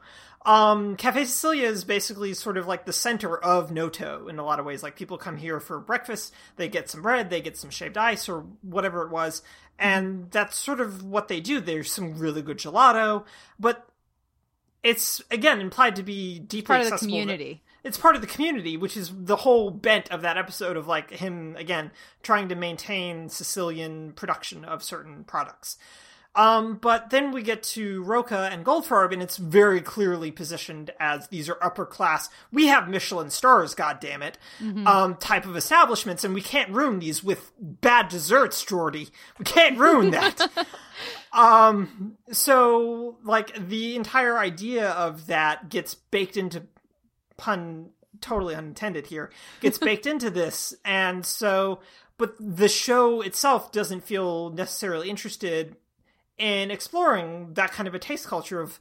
um, Caffè Sicilia is basically sort of like the center of Noto in a lot of ways. Like people come here for breakfast, they get some bread, they get some shaved ice or whatever it was, and that's sort of what they do. There's some really good gelato, but it's again implied to be deeply part of the community. It's part of the community, which is the whole bent of that episode of like him again trying to maintain Sicilian production of certain products. Um, but then we get to Roca and Goldfarb, and it's very clearly positioned as these are upper class. We have Michelin stars, goddammit, Mhm. um, type of establishments, and we can't ruin these with bad desserts, Jordi. We can't ruin that. um, so like the entire idea of that gets baked into pun totally unintended here gets baked into this and so but the show itself doesn't feel necessarily interested in exploring that kind of a taste culture of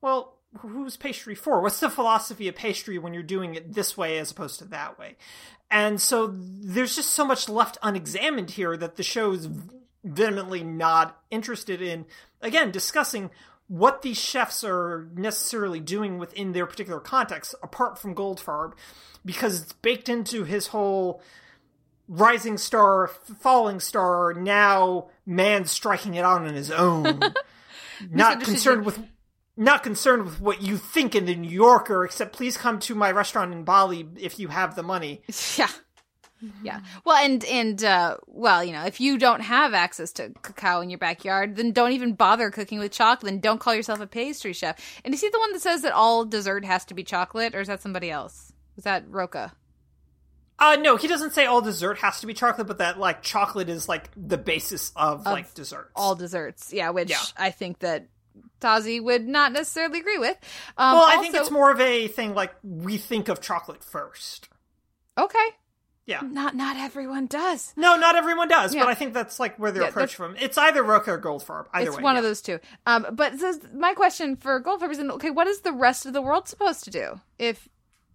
well who's pastry for? What's the philosophy of pastry when you're doing it this way as opposed to that way? And so there's just so much left unexamined here that the show is vehemently not interested in again discussing what these chefs are necessarily doing within their particular context apart from goldfarb because it's baked into his whole rising star falling star now man striking it out on his own not concerned with not concerned with what you think in the New Yorker, except please come to my restaurant in Bali if you have the money. Yeah. Yeah. Well, and and uh well, you know, if you don't have access to cacao in your backyard, then don't even bother cooking with chocolate and don't call yourself a pastry chef. And is he the one that says that all dessert has to be chocolate or is that somebody else? Was that Roca? Uh no, he doesn't say all dessert has to be chocolate, but that like chocolate is like the basis of, Of like desserts. All desserts. Yeah, which Yeah. I think that Tosi would not necessarily agree with. Um well, I think it's more of a thing like we think of chocolate first. Okay. Yeah. Not not everyone does. No, not everyone does, Yeah. but I think that's like where they're Yeah, approached from. It's either Roca or Goldfarb. Either it's way. one yeah. of those two. Um, but so my question for Goldfarb is, okay, what is the rest of the world supposed to do if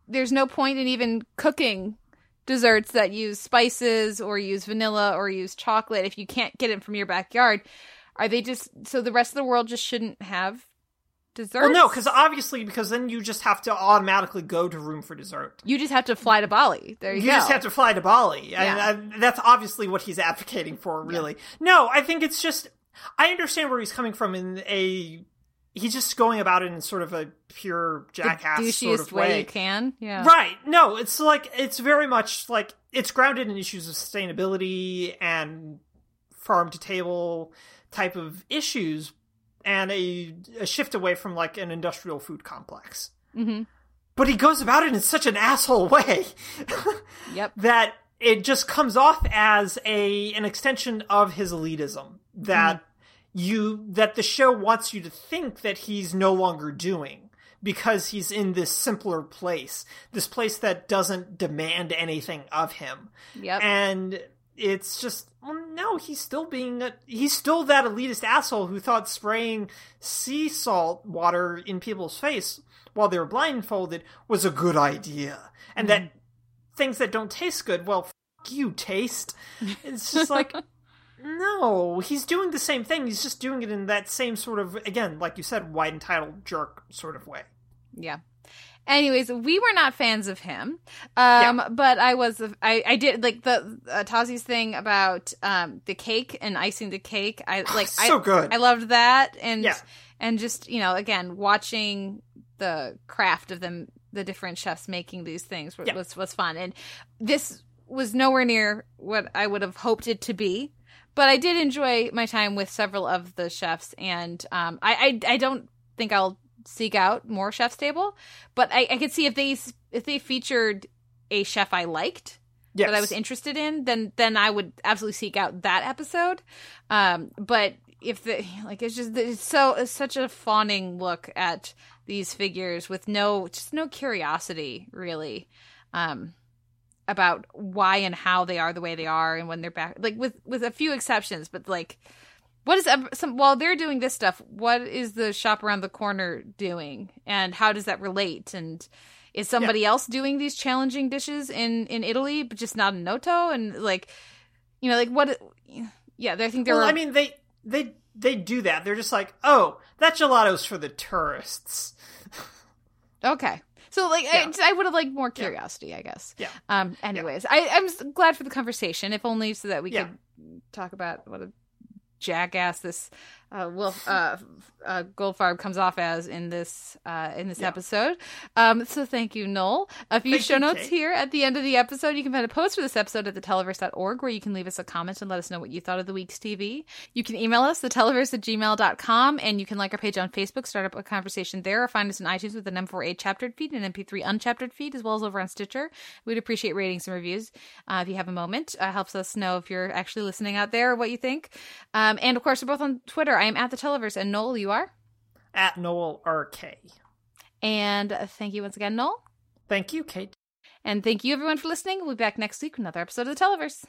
there's no point in even cooking desserts that use spices or use vanilla or use chocolate if you can't get it from your backyard? Are they just so the rest of the world just shouldn't have dessert Well, no, because obviously, because then you just have to automatically go to Room4Dessert. you just have to fly to Bali. There you, You just have to fly to Bali, and Yeah. uh, that's obviously what he's advocating for. Really, no, I think it's just I understand where he's coming from in a he's just going about it in sort of a pure jackass sort of way. way. you can. Yeah. Right. No, it's like it's very much like it's grounded in issues of sustainability and farm to table type of issues and a, a shift away from like an industrial food complex. Mm-hmm. But he goes about it in such an asshole way Yep. that it just comes off as a an extension of his elitism that you that the show wants you to think that he's no longer doing because he's in this simpler place this place that doesn't demand anything of him. Yep. and it's just well, no he's still being a, he's still that elitist asshole who thought spraying sea salt water in people's face while they were blindfolded was a good idea. And that mm. things that don't taste good well f- you taste. It's just like no he's doing the same thing he's just doing it in that same sort of again like you said white entitled jerk sort of way Yeah. Anyways, we were not fans of him, um, but I was. I, I did like the uh, Tosi's thing about um, the cake and icing the cake. I like So I, good. I loved that, and Yeah. and just you know again watching the craft of them, the different chefs making these things was Yeah. was, was fun, and this was nowhere near what I would have hoped it to be. But I did enjoy my time with several of the chefs, and um, I, I I don't think I'll seek out more chef's table but I, I could see if they if they featured a chef I liked yes. that I was interested in, then then I would absolutely seek out that episode. Um, but if the like it's just it's so it's such a fawning look at these figures with no just no curiosity really um about why and how they are the way they are and when they're back like with with a few exceptions but like what is some while they're doing this stuff what is the shop around the corner doing? And how does that relate? And is somebody else doing these challenging dishes in in italy but just not in noto? And like you know like what yeah i think there well were i mean they they they do that. They're just like oh that gelato's for the tourists. Okay so like Yeah. I, I would have liked more curiosity i guess Yeah. um anyways I, i'm glad for the conversation if only so that we Yeah. could talk about what a jackass this uh wolf uh, uh goldfarb comes off as in this uh in this Yeah. episode. Um so thank you noel. A few Thank show you, notes Kate. here at the end of the episode. You can find a post for this episode at theteleverse.org where you can leave us a comment and let us know what you thought of the week's tv you can email us theteleverse at gmail.com and you can like our page on facebook start up a conversation there or find us in itunes with an m4a chaptered feed and mp3 unchaptered feed as well as over on stitcher. We'd appreciate ratings and reviews uh, if you have a moment. Uh, helps us know if you're actually listening out there or what you think. Um, and of course we're both on twitter I am at the Televerse, and Noel, you are at Noel RK. And thank you once again, Noel. Thank you, Kate. And thank you, everyone, for listening. We'll be back next week with another episode of the Televerse.